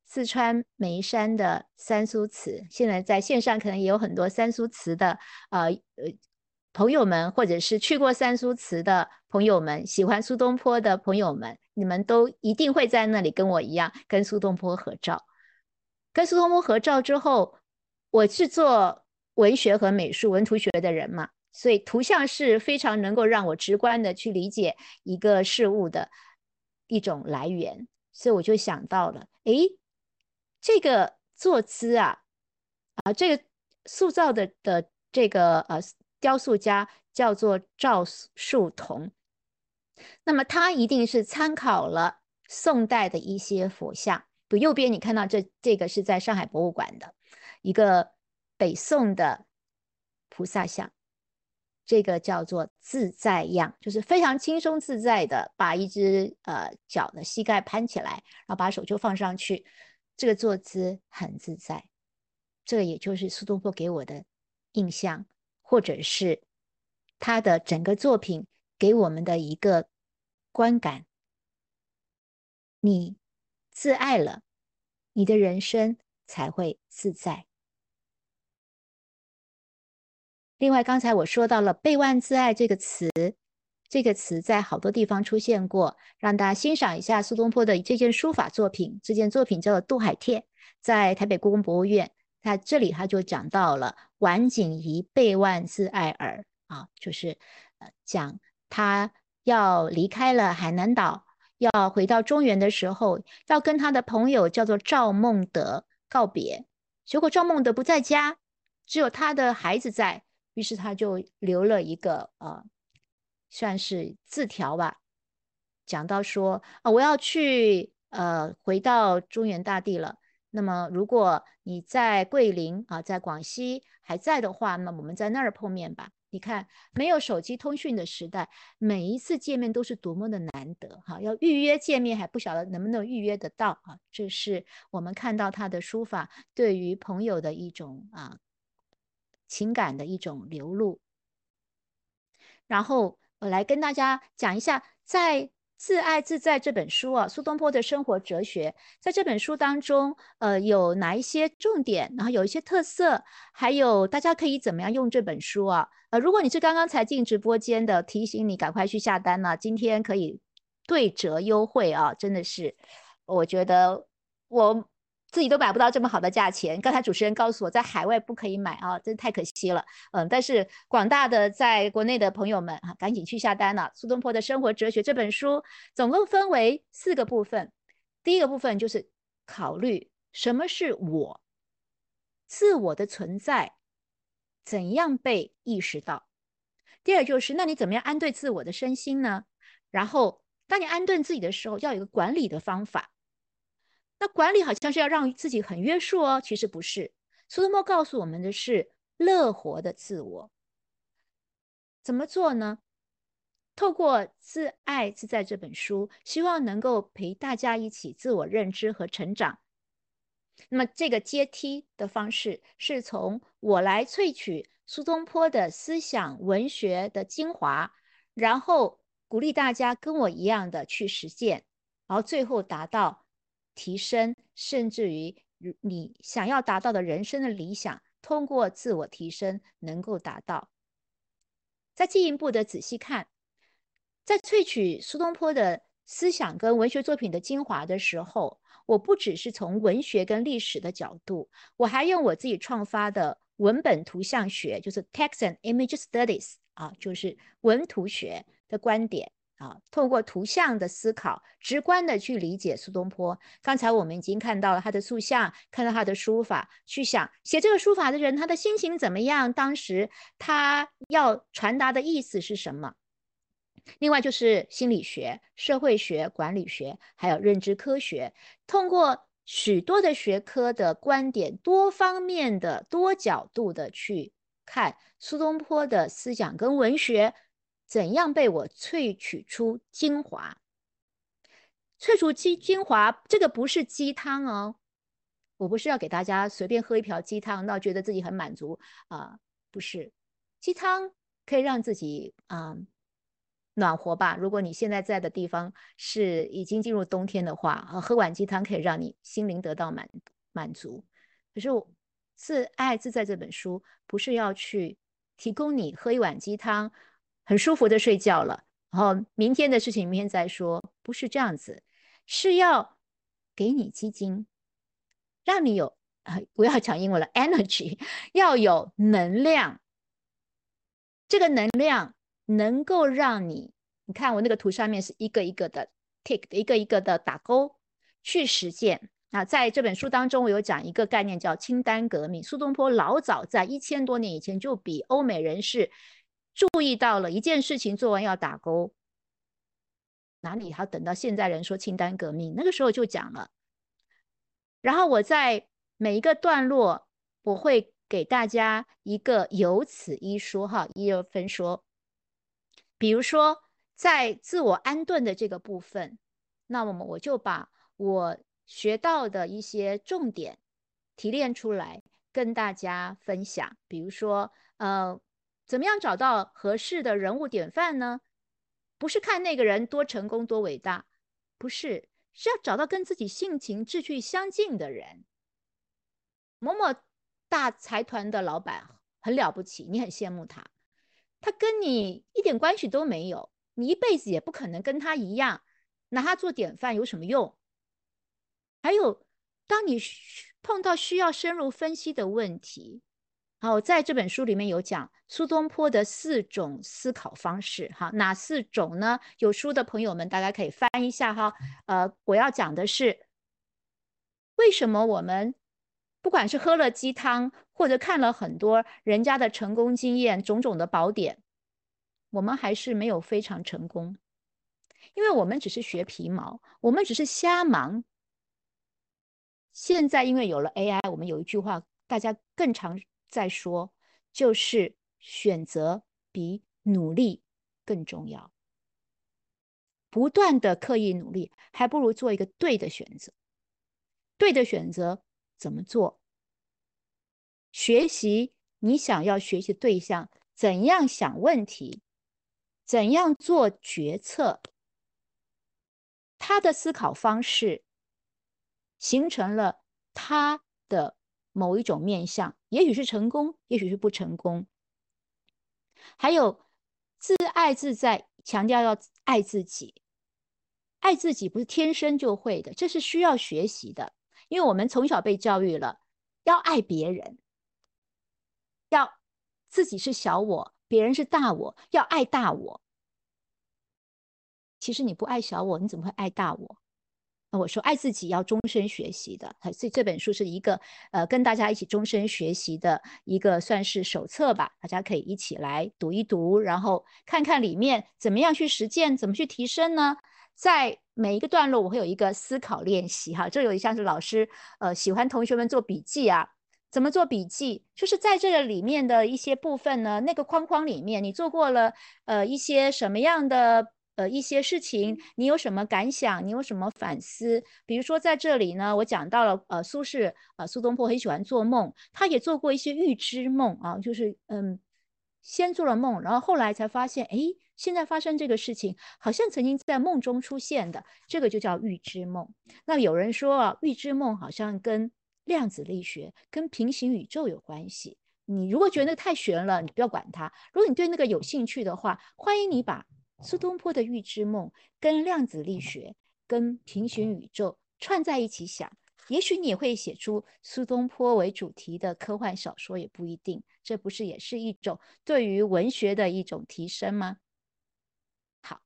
四川眉山的三苏祠，现在在线上可能也有很多三苏祠的呃呃朋友们，或者是去过三苏祠的朋友们，喜欢苏东坡的朋友们，你们都一定会在那里跟我一样跟苏东坡合照。跟苏东坡合照之后，我是做文学和美术、文图学的人嘛，所以图像是非常能够让我直观的去理解一个事物的一种来源，所以我就想到了，诶。这个坐姿啊，啊，这个塑造的的这个呃雕塑家叫做赵树同，那么他一定是参考了宋代的一些佛像。不，右边你看到这这个是在上海博物馆的一个北宋的菩萨像。这个叫做自在样，就是非常轻松自在的把一只呃脚的膝盖盘起来，然后把手就放上去，这个坐姿很自在。这个也就是苏东坡给我的印象，或者是他的整个作品给我们的一个观感。你自爱了，你的人生才会自在。另外，刚才我说到了“背万自爱”这个词，这个词在好多地方出现过，让大家欣赏一下苏东坡的这件书法作品。这件作品叫做《渡海帖》，在台北故宫博物院。他这里他就讲到了“晚景宜背万自爱耳”啊，就是呃讲他要离开了海南岛。要回到中原的时候，要跟他的朋友叫做赵孟德告别。结果赵孟德不在家，只有他的孩子在，于是他就留了一个呃，算是字条吧，讲到说啊，我要去呃回到中原大地了。那么如果你在桂林啊，在广西还在的话，那我们在那儿碰面吧。你看，没有手机通讯的时代，每一次见面都是多么的难得哈！要预约见面还不晓得能不能预约得到啊！这是我们看到他的书法对于朋友的一种啊情感的一种流露。然后我来跟大家讲一下，在。自爱自在这本书啊，苏东坡的生活哲学，在这本书当中，呃，有哪一些重点？然后有一些特色，还有大家可以怎么样用这本书啊？呃，如果你是刚刚才进直播间的，提醒你赶快去下单了，今天可以对折优惠啊！真的是，我觉得我。自己都买不到这么好的价钱。刚才主持人告诉我，在海外不可以买啊，真太可惜了。嗯，但是广大的在国内的朋友们啊，赶紧去下单了。苏东坡的生活哲学这本书总共分为四个部分。第一个部分就是考虑什么是我，自我的存在怎样被意识到。第二就是，那你怎么样安顿自我的身心呢？然后，当你安顿自己的时候，要有一个管理的方法。那管理好像是要让自己很约束哦，其实不是。苏东坡告诉我们的是乐活的自我，怎么做呢？透过《自爱自在》这本书，希望能够陪大家一起自我认知和成长。那么这个阶梯的方式，是从我来萃取苏东坡的思想文学的精华，然后鼓励大家跟我一样的去实践，然后最后达到。提升，甚至于你想要达到的人生的理想，通过自我提升能够达到。再进一步的仔细看，在萃取苏东坡的思想跟文学作品的精华的时候，我不只是从文学跟历史的角度，我还用我自己创发的文本图像学，就是 Text and Image Studies 啊，就是文图学的观点。啊，透过图像的思考，直观的去理解苏东坡。刚才我们已经看到了他的塑像，看到他的书法，去想写这个书法的人他的心情怎么样，当时他要传达的意思是什么。另外就是心理学、社会学、管理学，还有认知科学，通过许多的学科的观点，多方面的、多角度的去看苏东坡的思想跟文学。怎样被我萃取出精华？萃取精精华，这个不是鸡汤哦，我不是要给大家随便喝一瓢鸡汤，那觉得自己很满足啊，不是，鸡汤可以让自己啊暖和吧。如果你现在在的地方是已经进入冬天的话，啊，喝碗鸡汤可以让你心灵得到满满足。可是《自爱自在》这本书不是要去提供你喝一碗鸡汤。很舒服的睡觉了，然后明天的事情明天再说，不是这样子，是要给你基金，让你有啊，不要讲英文了，energy，要有能量，这个能量能够让你，你看我那个图上面是一个一个的 tick，一个一个的打勾去实践啊，在这本书当中，我有讲一个概念叫清单革命，苏东坡老早在一千多年以前就比欧美人士。注意到了一件事情做完要打勾，哪里还要等到现在人说清单革命？那个时候就讲了。然后我在每一个段落，我会给大家一个由此一说哈，一二分说。比如说，在自我安顿的这个部分，那么我就把我学到的一些重点提炼出来，跟大家分享。比如说，呃，怎么样找到合适的人物典范呢？不是看那个人多成功多伟大，不是，是要找到跟自己性情志趣相近的人。某某大财团的老板很了不起，你很羡慕他，他跟你一点关系都没有，你一辈子也不可能跟他一样，拿他做典范有什么用？还有，当你碰到需要深入分析的问题。好，在这本书里面有讲苏东坡的四种思考方式，哈，哪四种呢？有书的朋友们，大家可以翻一下哈。呃，我要讲的是，为什么我们不管是喝了鸡汤，或者看了很多人家的成功经验、种种的宝典，我们还是没有非常成功？因为我们只是学皮毛，我们只是瞎忙。现在因为有了 AI，我们有一句话，大家更常。再说，就是选择比努力更重要。不断的刻意努力，还不如做一个对的选择。对的选择怎么做？学习你想要学习对象怎样想问题，怎样做决策，他的思考方式形成了他的。某一种面相，也许是成功，也许是不成功。还有自爱自在，强调要爱自己。爱自己不是天生就会的，这是需要学习的。因为我们从小被教育了，要爱别人，要自己是小我，别人是大我，要爱大我。其实你不爱小我，你怎么会爱大我？我说爱自己要终身学习的，所以这本书是一个呃跟大家一起终身学习的一个算是手册吧，大家可以一起来读一读，然后看看里面怎么样去实践，怎么去提升呢？在每一个段落我会有一个思考练习哈，这有一项是老师呃喜欢同学们做笔记啊，怎么做笔记？就是在这个里面的一些部分呢，那个框框里面你做过了呃一些什么样的？呃，一些事情你有什么感想？你有什么反思？比如说在这里呢，我讲到了呃，苏轼啊，苏东坡很喜欢做梦，他也做过一些预知梦啊，就是嗯，先做了梦，然后后来才发现，哎，现在发生这个事情，好像曾经在梦中出现的，这个就叫预知梦。那有人说啊，预知梦好像跟量子力学、跟平行宇宙有关系。你如果觉得那个太玄了，你不要管它；如果你对那个有兴趣的话，欢迎你把。苏东坡的预知梦跟量子力学、跟平行宇宙串在一起想，也许你会写出苏东坡为主题的科幻小说，也不一定。这不是也是一种对于文学的一种提升吗？好，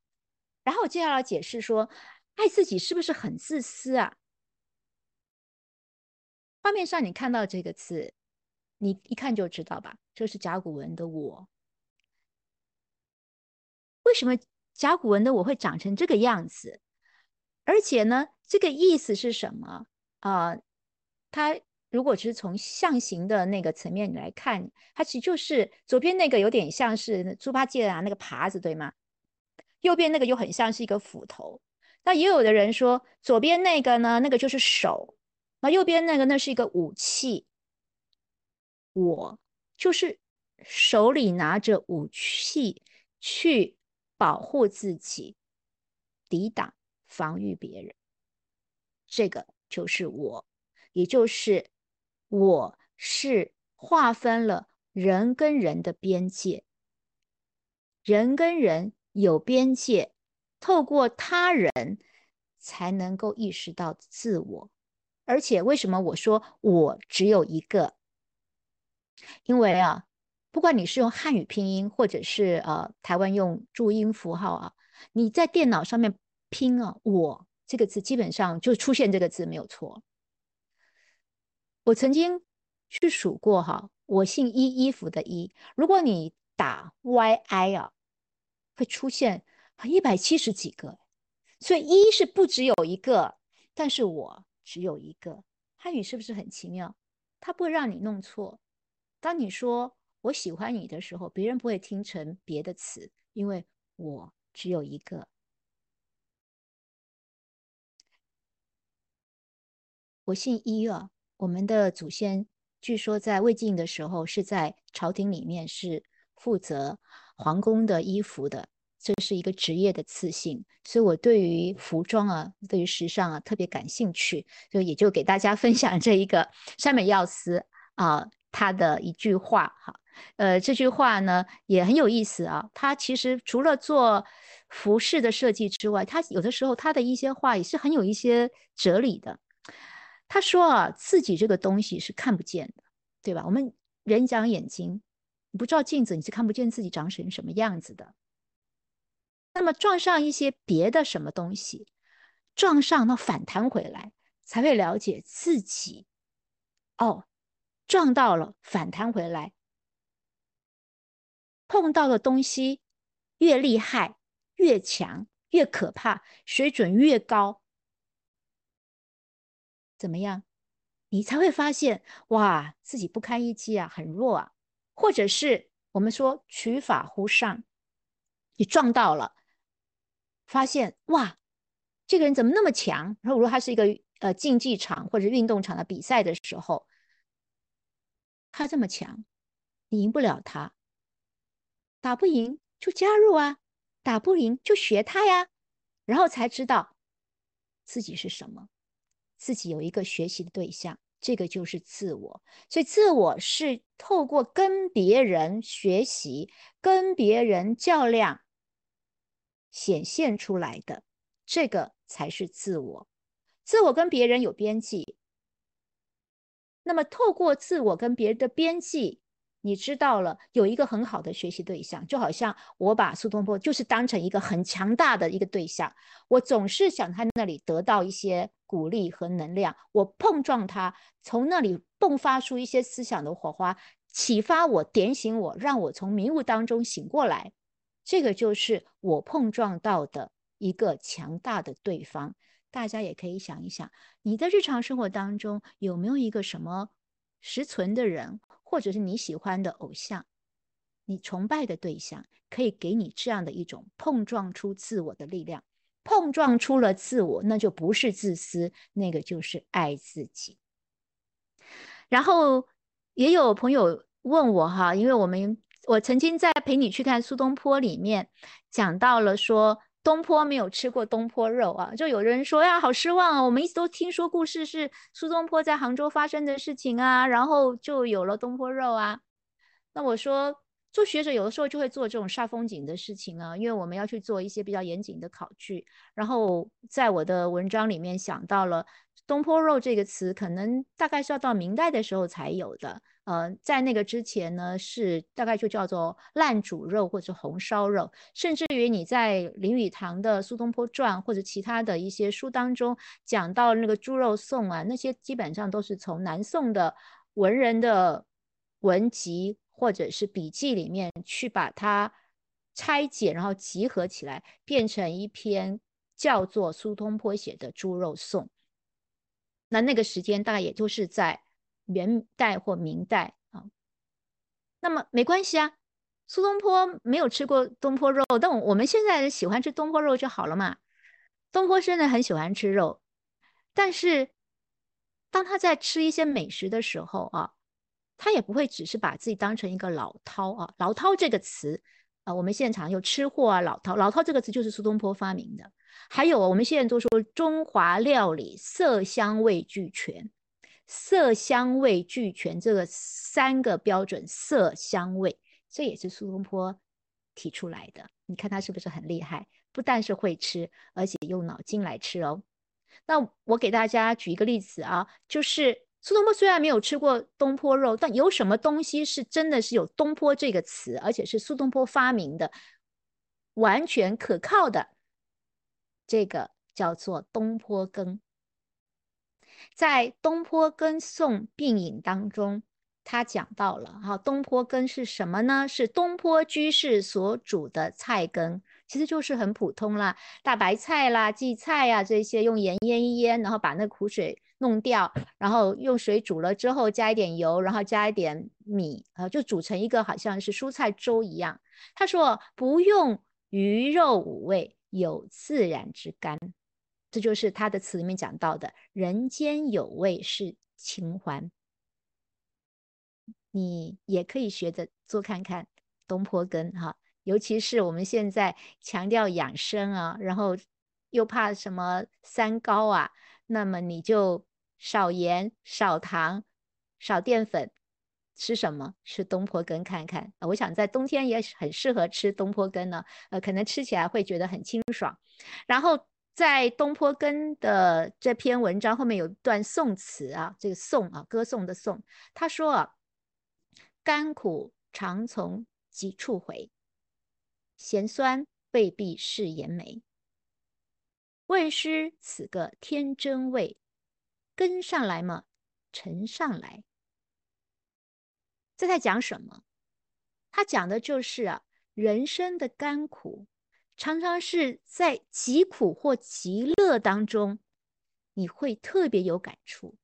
然后接下来解释说，爱自己是不是很自私啊？画面上你看到这个字，你一看就知道吧，这是甲骨文的“我”。为什么甲骨文的我会长成这个样子？而且呢，这个意思是什么啊？它如果只是从象形的那个层面来看，它其实就是左边那个有点像是猪八戒啊那个耙子，对吗？右边那个又很像是一个斧头。那也有的人说，左边那个呢，那个就是手；那右边那个那是一个武器。我就是手里拿着武器去。保护自己，抵挡、防御别人，这个就是我，也就是我是划分了人跟人的边界，人跟人有边界，透过他人才能够意识到自我。而且，为什么我说我只有一个？因为啊。不管你是用汉语拼音，或者是呃台湾用注音符号啊，你在电脑上面拼啊，我这个字基本上就出现这个字没有错。我曾经去数过哈，我姓衣衣服的衣，如果你打 y i 啊，会出现一百七十几个，所以一是不只有一个，但是我只有一个。汉语是不是很奇妙？它不会让你弄错。当你说我喜欢你的时候，别人不会听成别的词，因为我只有一个。我姓伊啊，我们的祖先据说在魏晋的时候是在朝廷里面是负责皇宫的衣服的，这是一个职业的赐姓，所以我对于服装啊，对于时尚啊特别感兴趣，就也就给大家分享这一个山本耀司啊他的一句话哈，呃这句话呢也很有意思啊，他其实除了做服饰的设计之外，他有的时候他的一些话也是很有一些哲理的。他说啊，自己这个东西是看不见的，对吧？我们人讲眼睛，你不照镜子，你是看不见自己长成什么样子的。那么撞上一些别的什么东西，撞上那反弹回来，才会了解自己。哦，撞到了，反弹回来，碰到的东西越厉害、越强、越可怕，水准越高。怎么样？你才会发现哇，自己不堪一击啊，很弱啊，或者是我们说取法乎上，你撞到了，发现哇，这个人怎么那么强？然后如果他是一个呃竞技场或者运动场的比赛的时候，他这么强，你赢不了他，打不赢就加入啊，打不赢就学他呀，然后才知道自己是什么。自己有一个学习的对象，这个就是自我。所以，自我是透过跟别人学习、跟别人较量显现出来的，这个才是自我。自我跟别人有边际，那么透过自我跟别人的边际。你知道了，有一个很好的学习对象，就好像我把苏东坡就是当成一个很强大的一个对象，我总是想他那里得到一些鼓励和能量，我碰撞他，从那里迸发出一些思想的火花，启发我，点醒我，让我从迷雾当中醒过来。这个就是我碰撞到的一个强大的对方。大家也可以想一想，你的日常生活当中有没有一个什么实存的人？或者是你喜欢的偶像，你崇拜的对象，可以给你这样的一种碰撞出自我的力量，碰撞出了自我，那就不是自私，那个就是爱自己。然后也有朋友问我哈，因为我们我曾经在陪你去看苏东坡里面讲到了说。东坡没有吃过东坡肉啊，就有人说呀，好失望啊！我们一直都听说故事是苏东坡在杭州发生的事情啊，然后就有了东坡肉啊。那我说，做学者有的时候就会做这种煞风景的事情啊，因为我们要去做一些比较严谨的考据。然后在我的文章里面想到了“东坡肉”这个词，可能大概是要到明代的时候才有的。呃，在那个之前呢，是大概就叫做烂煮肉或者红烧肉，甚至于你在林语堂的《苏东坡传》或者其他的一些书当中讲到那个猪肉颂啊，那些基本上都是从南宋的文人的文集或者是笔记里面去把它拆解，然后集合起来，变成一篇叫做苏东坡写的猪肉颂。那那个时间大概也就是在。元代或明代啊，那么没关系啊。苏东坡没有吃过东坡肉，但我们现在喜欢吃东坡肉就好了嘛。东坡真的很喜欢吃肉，但是当他在吃一些美食的时候啊，他也不会只是把自己当成一个老饕啊。老饕这个词啊，我们现场有吃货啊，老饕，老饕这个词就是苏东坡发明的。还有我们现在都说中华料理色香味俱全。色香味俱全，这个三个标准，色香味，这也是苏东坡提出来的。你看他是不是很厉害？不但是会吃，而且用脑筋来吃哦。那我给大家举一个例子啊，就是苏东坡虽然没有吃过东坡肉，但有什么东西是真的是有东坡这个词，而且是苏东坡发明的，完全可靠的，这个叫做东坡羹。在东坡跟宋并饮当中，他讲到了哈，东坡羹是什么呢？是东坡居士所煮的菜羹，其实就是很普通啦，大白菜啦、荠菜呀这些用盐腌一腌，然后把那苦水弄掉，然后用水煮了之后加一点油，然后加一点米，呃，就煮成一个好像是蔬菜粥一样。他说不用鱼肉五味，有自然之甘，这就是他的词里面讲到的“人间有味是清欢”。你也可以学着做看看东坡根哈，尤其是我们现在强调养生啊，然后又怕什么三高啊，那么你就少盐、少糖、少淀粉，吃什么？吃东坡根看看。我想在冬天也很适合吃东坡根呢，呃，可能吃起来会觉得很清爽。然后在东坡根的这篇文章后面有一段宋词啊，这个颂啊，歌颂的颂，他说啊。甘苦常从几处回，咸酸未必是盐梅。问师此个天真味，跟上来嘛，呈上来。这在讲什么？他讲的就是啊，人生的甘苦，常常是在极苦或极乐当中，你会特别有感触。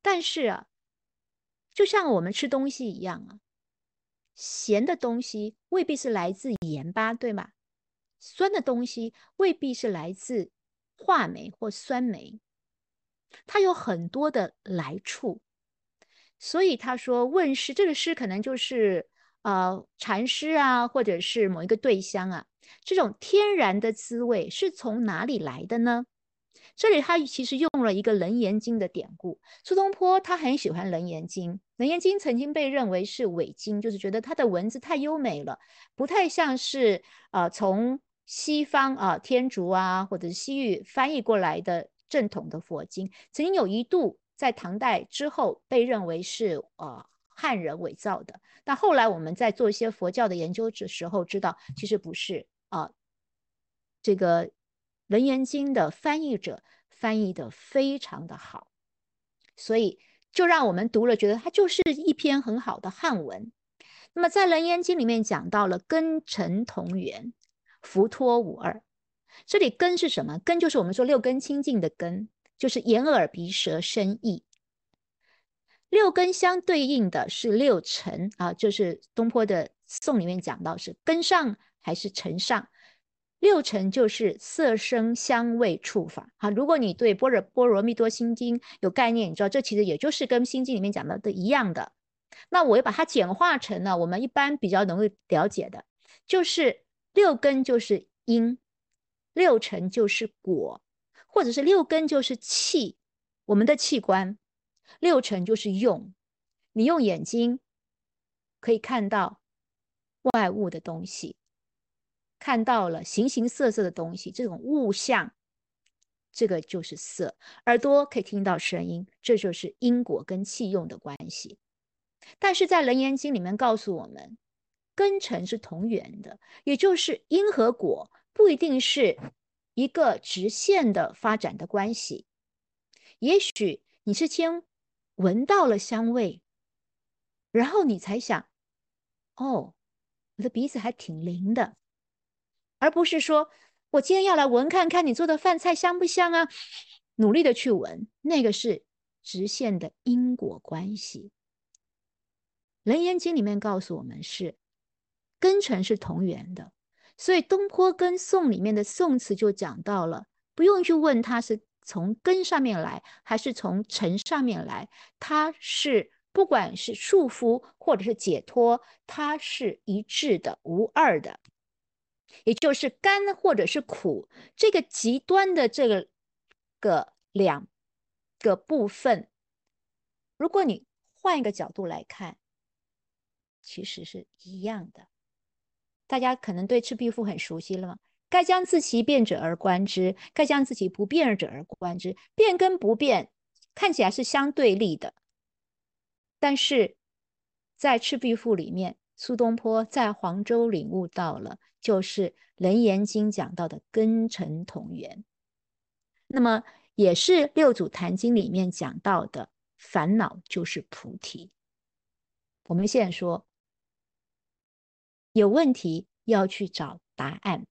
但是啊。就像我们吃东西一样啊，咸的东西未必是来自盐巴，对吗？酸的东西未必是来自话梅或酸梅，它有很多的来处。所以他说问世，这个诗可能就是呃禅师啊，或者是某一个对象啊，这种天然的滋味是从哪里来的呢？这里他其实用了一个《楞严经》的典故。苏东坡他很喜欢《楞严经》，《楞严经》曾经被认为是伪经，就是觉得它的文字太优美了，不太像是呃从西方啊天竺啊或者西域翻译过来的正统的佛经。曾经有一度在唐代之后被认为是呃汉人伪造的，但后来我们在做一些佛教的研究的时候知道，其实不是啊，这个。《楞严经》的翻译者翻译的非常的好，所以就让我们读了觉得它就是一篇很好的汉文。那么在《楞严经》里面讲到了根尘同源，浮脱无二。这里根是什么？根就是我们说六根清净的根，就是眼耳鼻舌身意。六根相对应的是六尘啊，就是东坡的颂里面讲到是根上还是尘上。六尘就是色声香味触法。啊，如果你对《般若波罗蜜多心经》有概念，你知道这其实也就是跟《心经》里面讲的的一样的。那我又把它简化成了我们一般比较能够了解的，就是六根就是因，六尘就是果，或者是六根就是气，我们的器官，六尘就是用。你用眼睛可以看到外物的东西。看到了形形色色的东西，这种物象，这个就是色。耳朵可以听到声音，这就是因果跟气用的关系。但是在《楞严经》里面告诉我们，根尘是同源的，也就是因和果不一定是一个直线的发展的关系。也许你是先闻到了香味，然后你才想，哦，我的鼻子还挺灵的。而不是说，我今天要来闻看看你做的饭菜香不香啊？努力的去闻，那个是直线的因果关系。《楞严经》里面告诉我们是根尘是同源的，所以东坡跟宋里面的宋词就讲到了，不用去问他是从根上面来还是从尘上面来，它是不管是束缚或者是解脱，它是一致的、无二的。也就是甘或者是苦，这个极端的这个个两个部分，如果你换一个角度来看，其实是一样的。大家可能对《赤壁赋》很熟悉了吗？该将自其变者而观之，该将自其不变者而观之。变跟不变看起来是相对立的，但是在《赤壁赋》里面。苏东坡在黄州领悟到了，就是《楞严经》讲到的根尘同源，那么也是《六祖坛经》里面讲到的烦恼就是菩提。我们现在说有问题要去找答案，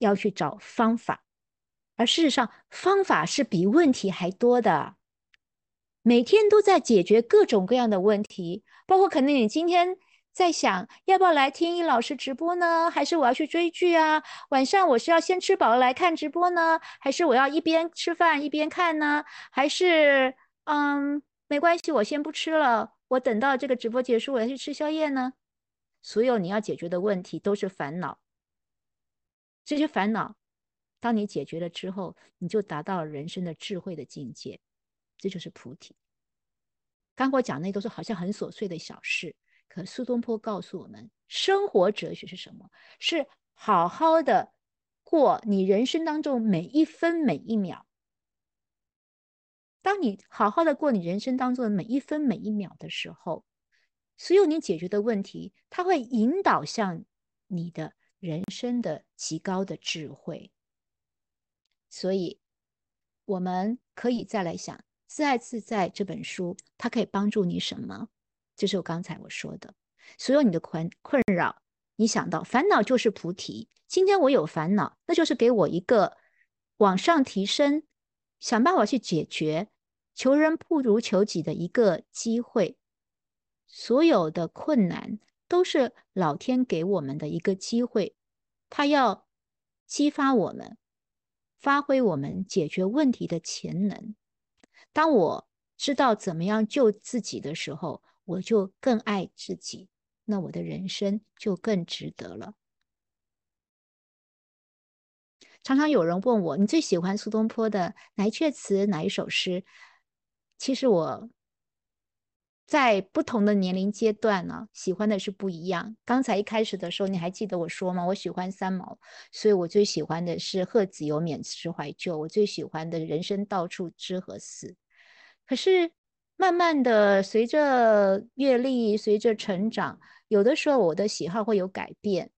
要去找方法，而事实上，方法是比问题还多的。每天都在解决各种各样的问题，包括可能你今天在想要不要来听易老师直播呢，还是我要去追剧啊？晚上我是要先吃饱了来看直播呢，还是我要一边吃饭一边看呢？还是嗯，没关系，我先不吃了，我等到这个直播结束，我要去吃宵夜呢？所有你要解决的问题都是烦恼，这些烦恼，当你解决了之后，你就达到了人生的智慧的境界。这就是菩提。刚我讲那都是好像很琐碎的小事，可苏东坡告诉我们，生活哲学是什么？是好好的过你人生当中每一分每一秒。当你好好的过你人生当中的每一分每一秒的时候，所有你解决的问题，它会引导向你的人生的极高的智慧。所以，我们可以再来想。自爱自在这本书，它可以帮助你什么？就是我刚才我说的，所有你的困困扰，你想到烦恼就是菩提。今天我有烦恼，那就是给我一个往上提升、想办法去解决、求人不如求己的一个机会。所有的困难都是老天给我们的一个机会，他要激发我们，发挥我们解决问题的潜能。当我知道怎么样救自己的时候，我就更爱自己，那我的人生就更值得了。常常有人问我，你最喜欢苏东坡的哪一阙词、哪一首诗？其实我在不同的年龄阶段呢，喜欢的是不一样。刚才一开始的时候，你还记得我说吗？我喜欢三毛，所以我最喜欢的是“贺子由免诗怀旧”，我最喜欢的人生到处知何似。可是，慢慢的，随着阅历，随着成长，有的时候我的喜好会有改变。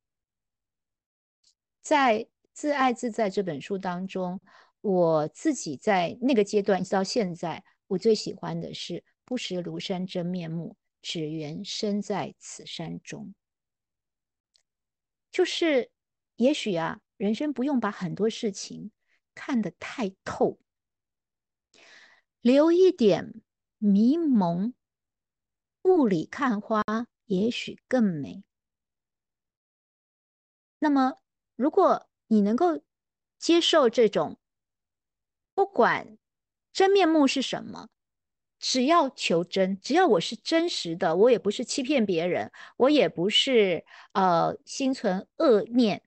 在《自爱自在》这本书当中，我自己在那个阶段直到现在，我最喜欢的是“不识庐山真面目，只缘身在此山中”。就是，也许啊，人生不用把很多事情看得太透。留一点迷蒙，雾里看花也许更美。那么，如果你能够接受这种，不管真面目是什么，只要求真，只要我是真实的，我也不是欺骗别人，我也不是呃心存恶念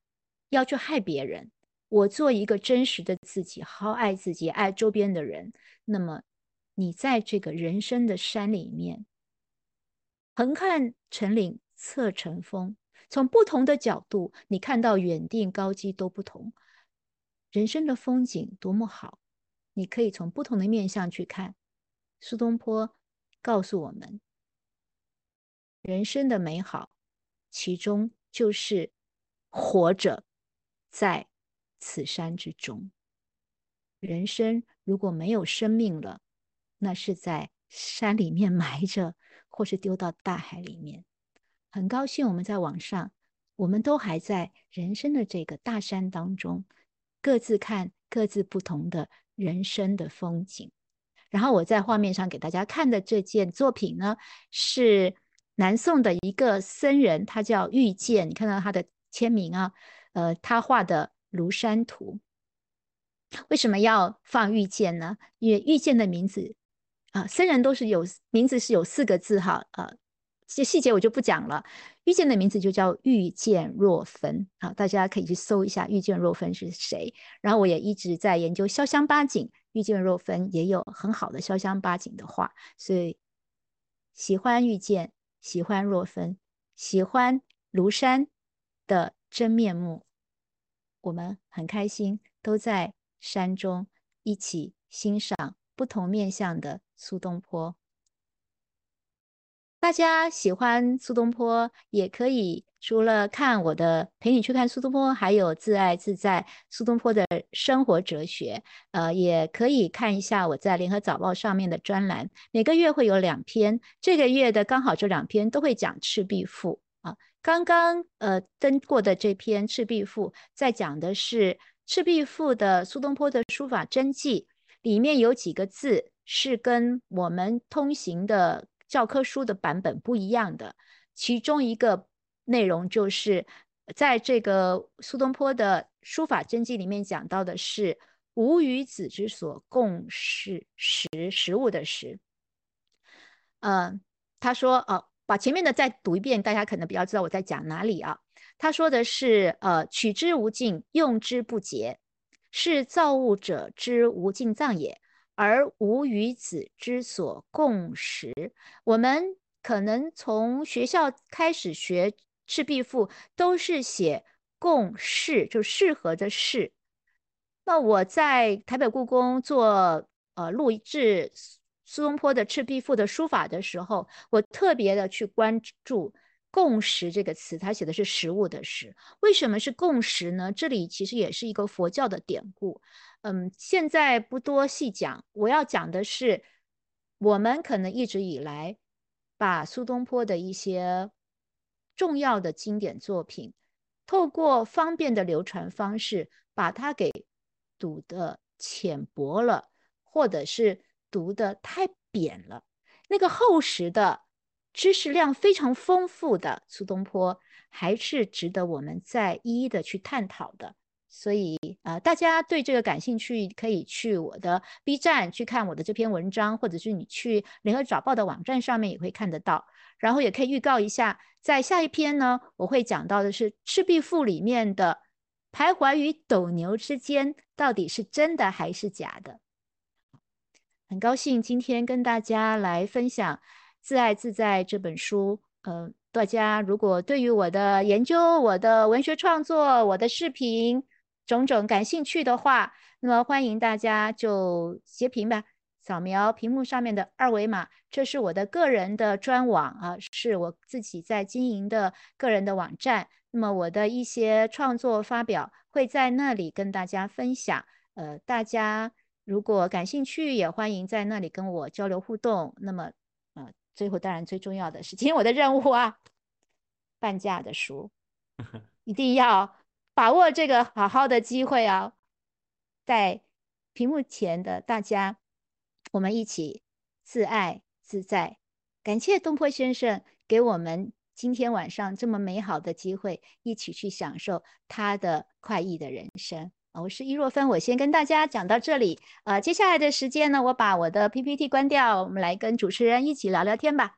要去害别人。我做一个真实的自己，好好爱自己，爱周边的人。那么，你在这个人生的山里面，横看成岭侧成峰，从不同的角度，你看到远近高低都不同。人生的风景多么好，你可以从不同的面向去看。苏东坡告诉我们，人生的美好，其中就是活着在。此山之中，人生如果没有生命了，那是在山里面埋着，或是丢到大海里面。很高兴我们在网上，我们都还在人生的这个大山当中，各自看各自不同的人生的风景。然后我在画面上给大家看的这件作品呢，是南宋的一个僧人，他叫玉剑，你看到他的签名啊，呃，他画的。庐山图为什么要放遇见呢？因为遇见的名字啊，僧人都是有名字是有四个字哈，呃，这细节我就不讲了。遇见的名字就叫遇见若芬啊，大家可以去搜一下遇见若芬是谁。然后我也一直在研究潇湘八景，遇见若芬也有很好的潇湘八景的画，所以喜欢遇见，喜欢若芬，喜欢庐山的真面目。我们很开心，都在山中一起欣赏不同面向的苏东坡。大家喜欢苏东坡，也可以除了看我的陪你去看苏东坡，还有自爱自在苏东坡的生活哲学。呃，也可以看一下我在联合早报上面的专栏，每个月会有两篇，这个月的刚好这两篇都会讲《赤壁赋》啊。刚刚呃登过的这篇《赤壁赋》，在讲的是赤壁赋的苏东坡的书法真迹里面有几个字是跟我们通行的教科书的版本不一样的，其中一个内容就是在这个苏东坡的书法真迹里面讲到的是“吾与子之所共食食食物”的食。嗯，他说哦，把前面的再读一遍，大家可能比较知道我在讲哪里啊。他说的是，呃，取之无尽，用之不竭，是造物者之无尽藏也。而吾与子之所共食，我们可能从学校开始学《赤壁赋》，都是写共适，就适合的适。那我在台北故宫做呃录制苏东坡的《赤壁赋》的书法的时候，我特别的去关注。共识这个词，它写的是食物的食。为什么是共识呢？这里其实也是一个佛教的典故。嗯，现在不多细讲。我要讲的是，我们可能一直以来把苏东坡的一些重要的经典作品，透过方便的流传方式，把它给读的浅薄了，或者是读的太扁了。那个厚实的。知识量非常丰富的苏东坡，还是值得我们再一一的去探讨的。所以，呃，大家对这个感兴趣，可以去我的 B 站去看我的这篇文章，或者是你去联合早报的网站上面也会看得到。然后也可以预告一下，在下一篇呢，我会讲到的是《赤壁赋》里面的徘徊于斗牛之间，到底是真的还是假的？很高兴今天跟大家来分享。自爱自在这本书，呃，大家如果对于我的研究、我的文学创作、我的视频种种感兴趣的话，那么欢迎大家就截屏吧，扫描屏幕上面的二维码，这是我的个人的专网啊，是我自己在经营的个人的网站。那么我的一些创作发表会在那里跟大家分享，呃，大家如果感兴趣，也欢迎在那里跟我交流互动。那么。呃最后，当然最重要的是，今天我的任务啊，[LAUGHS] 半价的书，[LAUGHS] 一定要把握这个好好的机会啊！在屏幕前的大家，我们一起自爱自在。感谢东坡先生给我们今天晚上这么美好的机会，一起去享受他的快意的人生。我是易若芬，我先跟大家讲到这里。呃，接下来的时间呢，我把我的 PPT 关掉，我们来跟主持人一起聊聊天吧。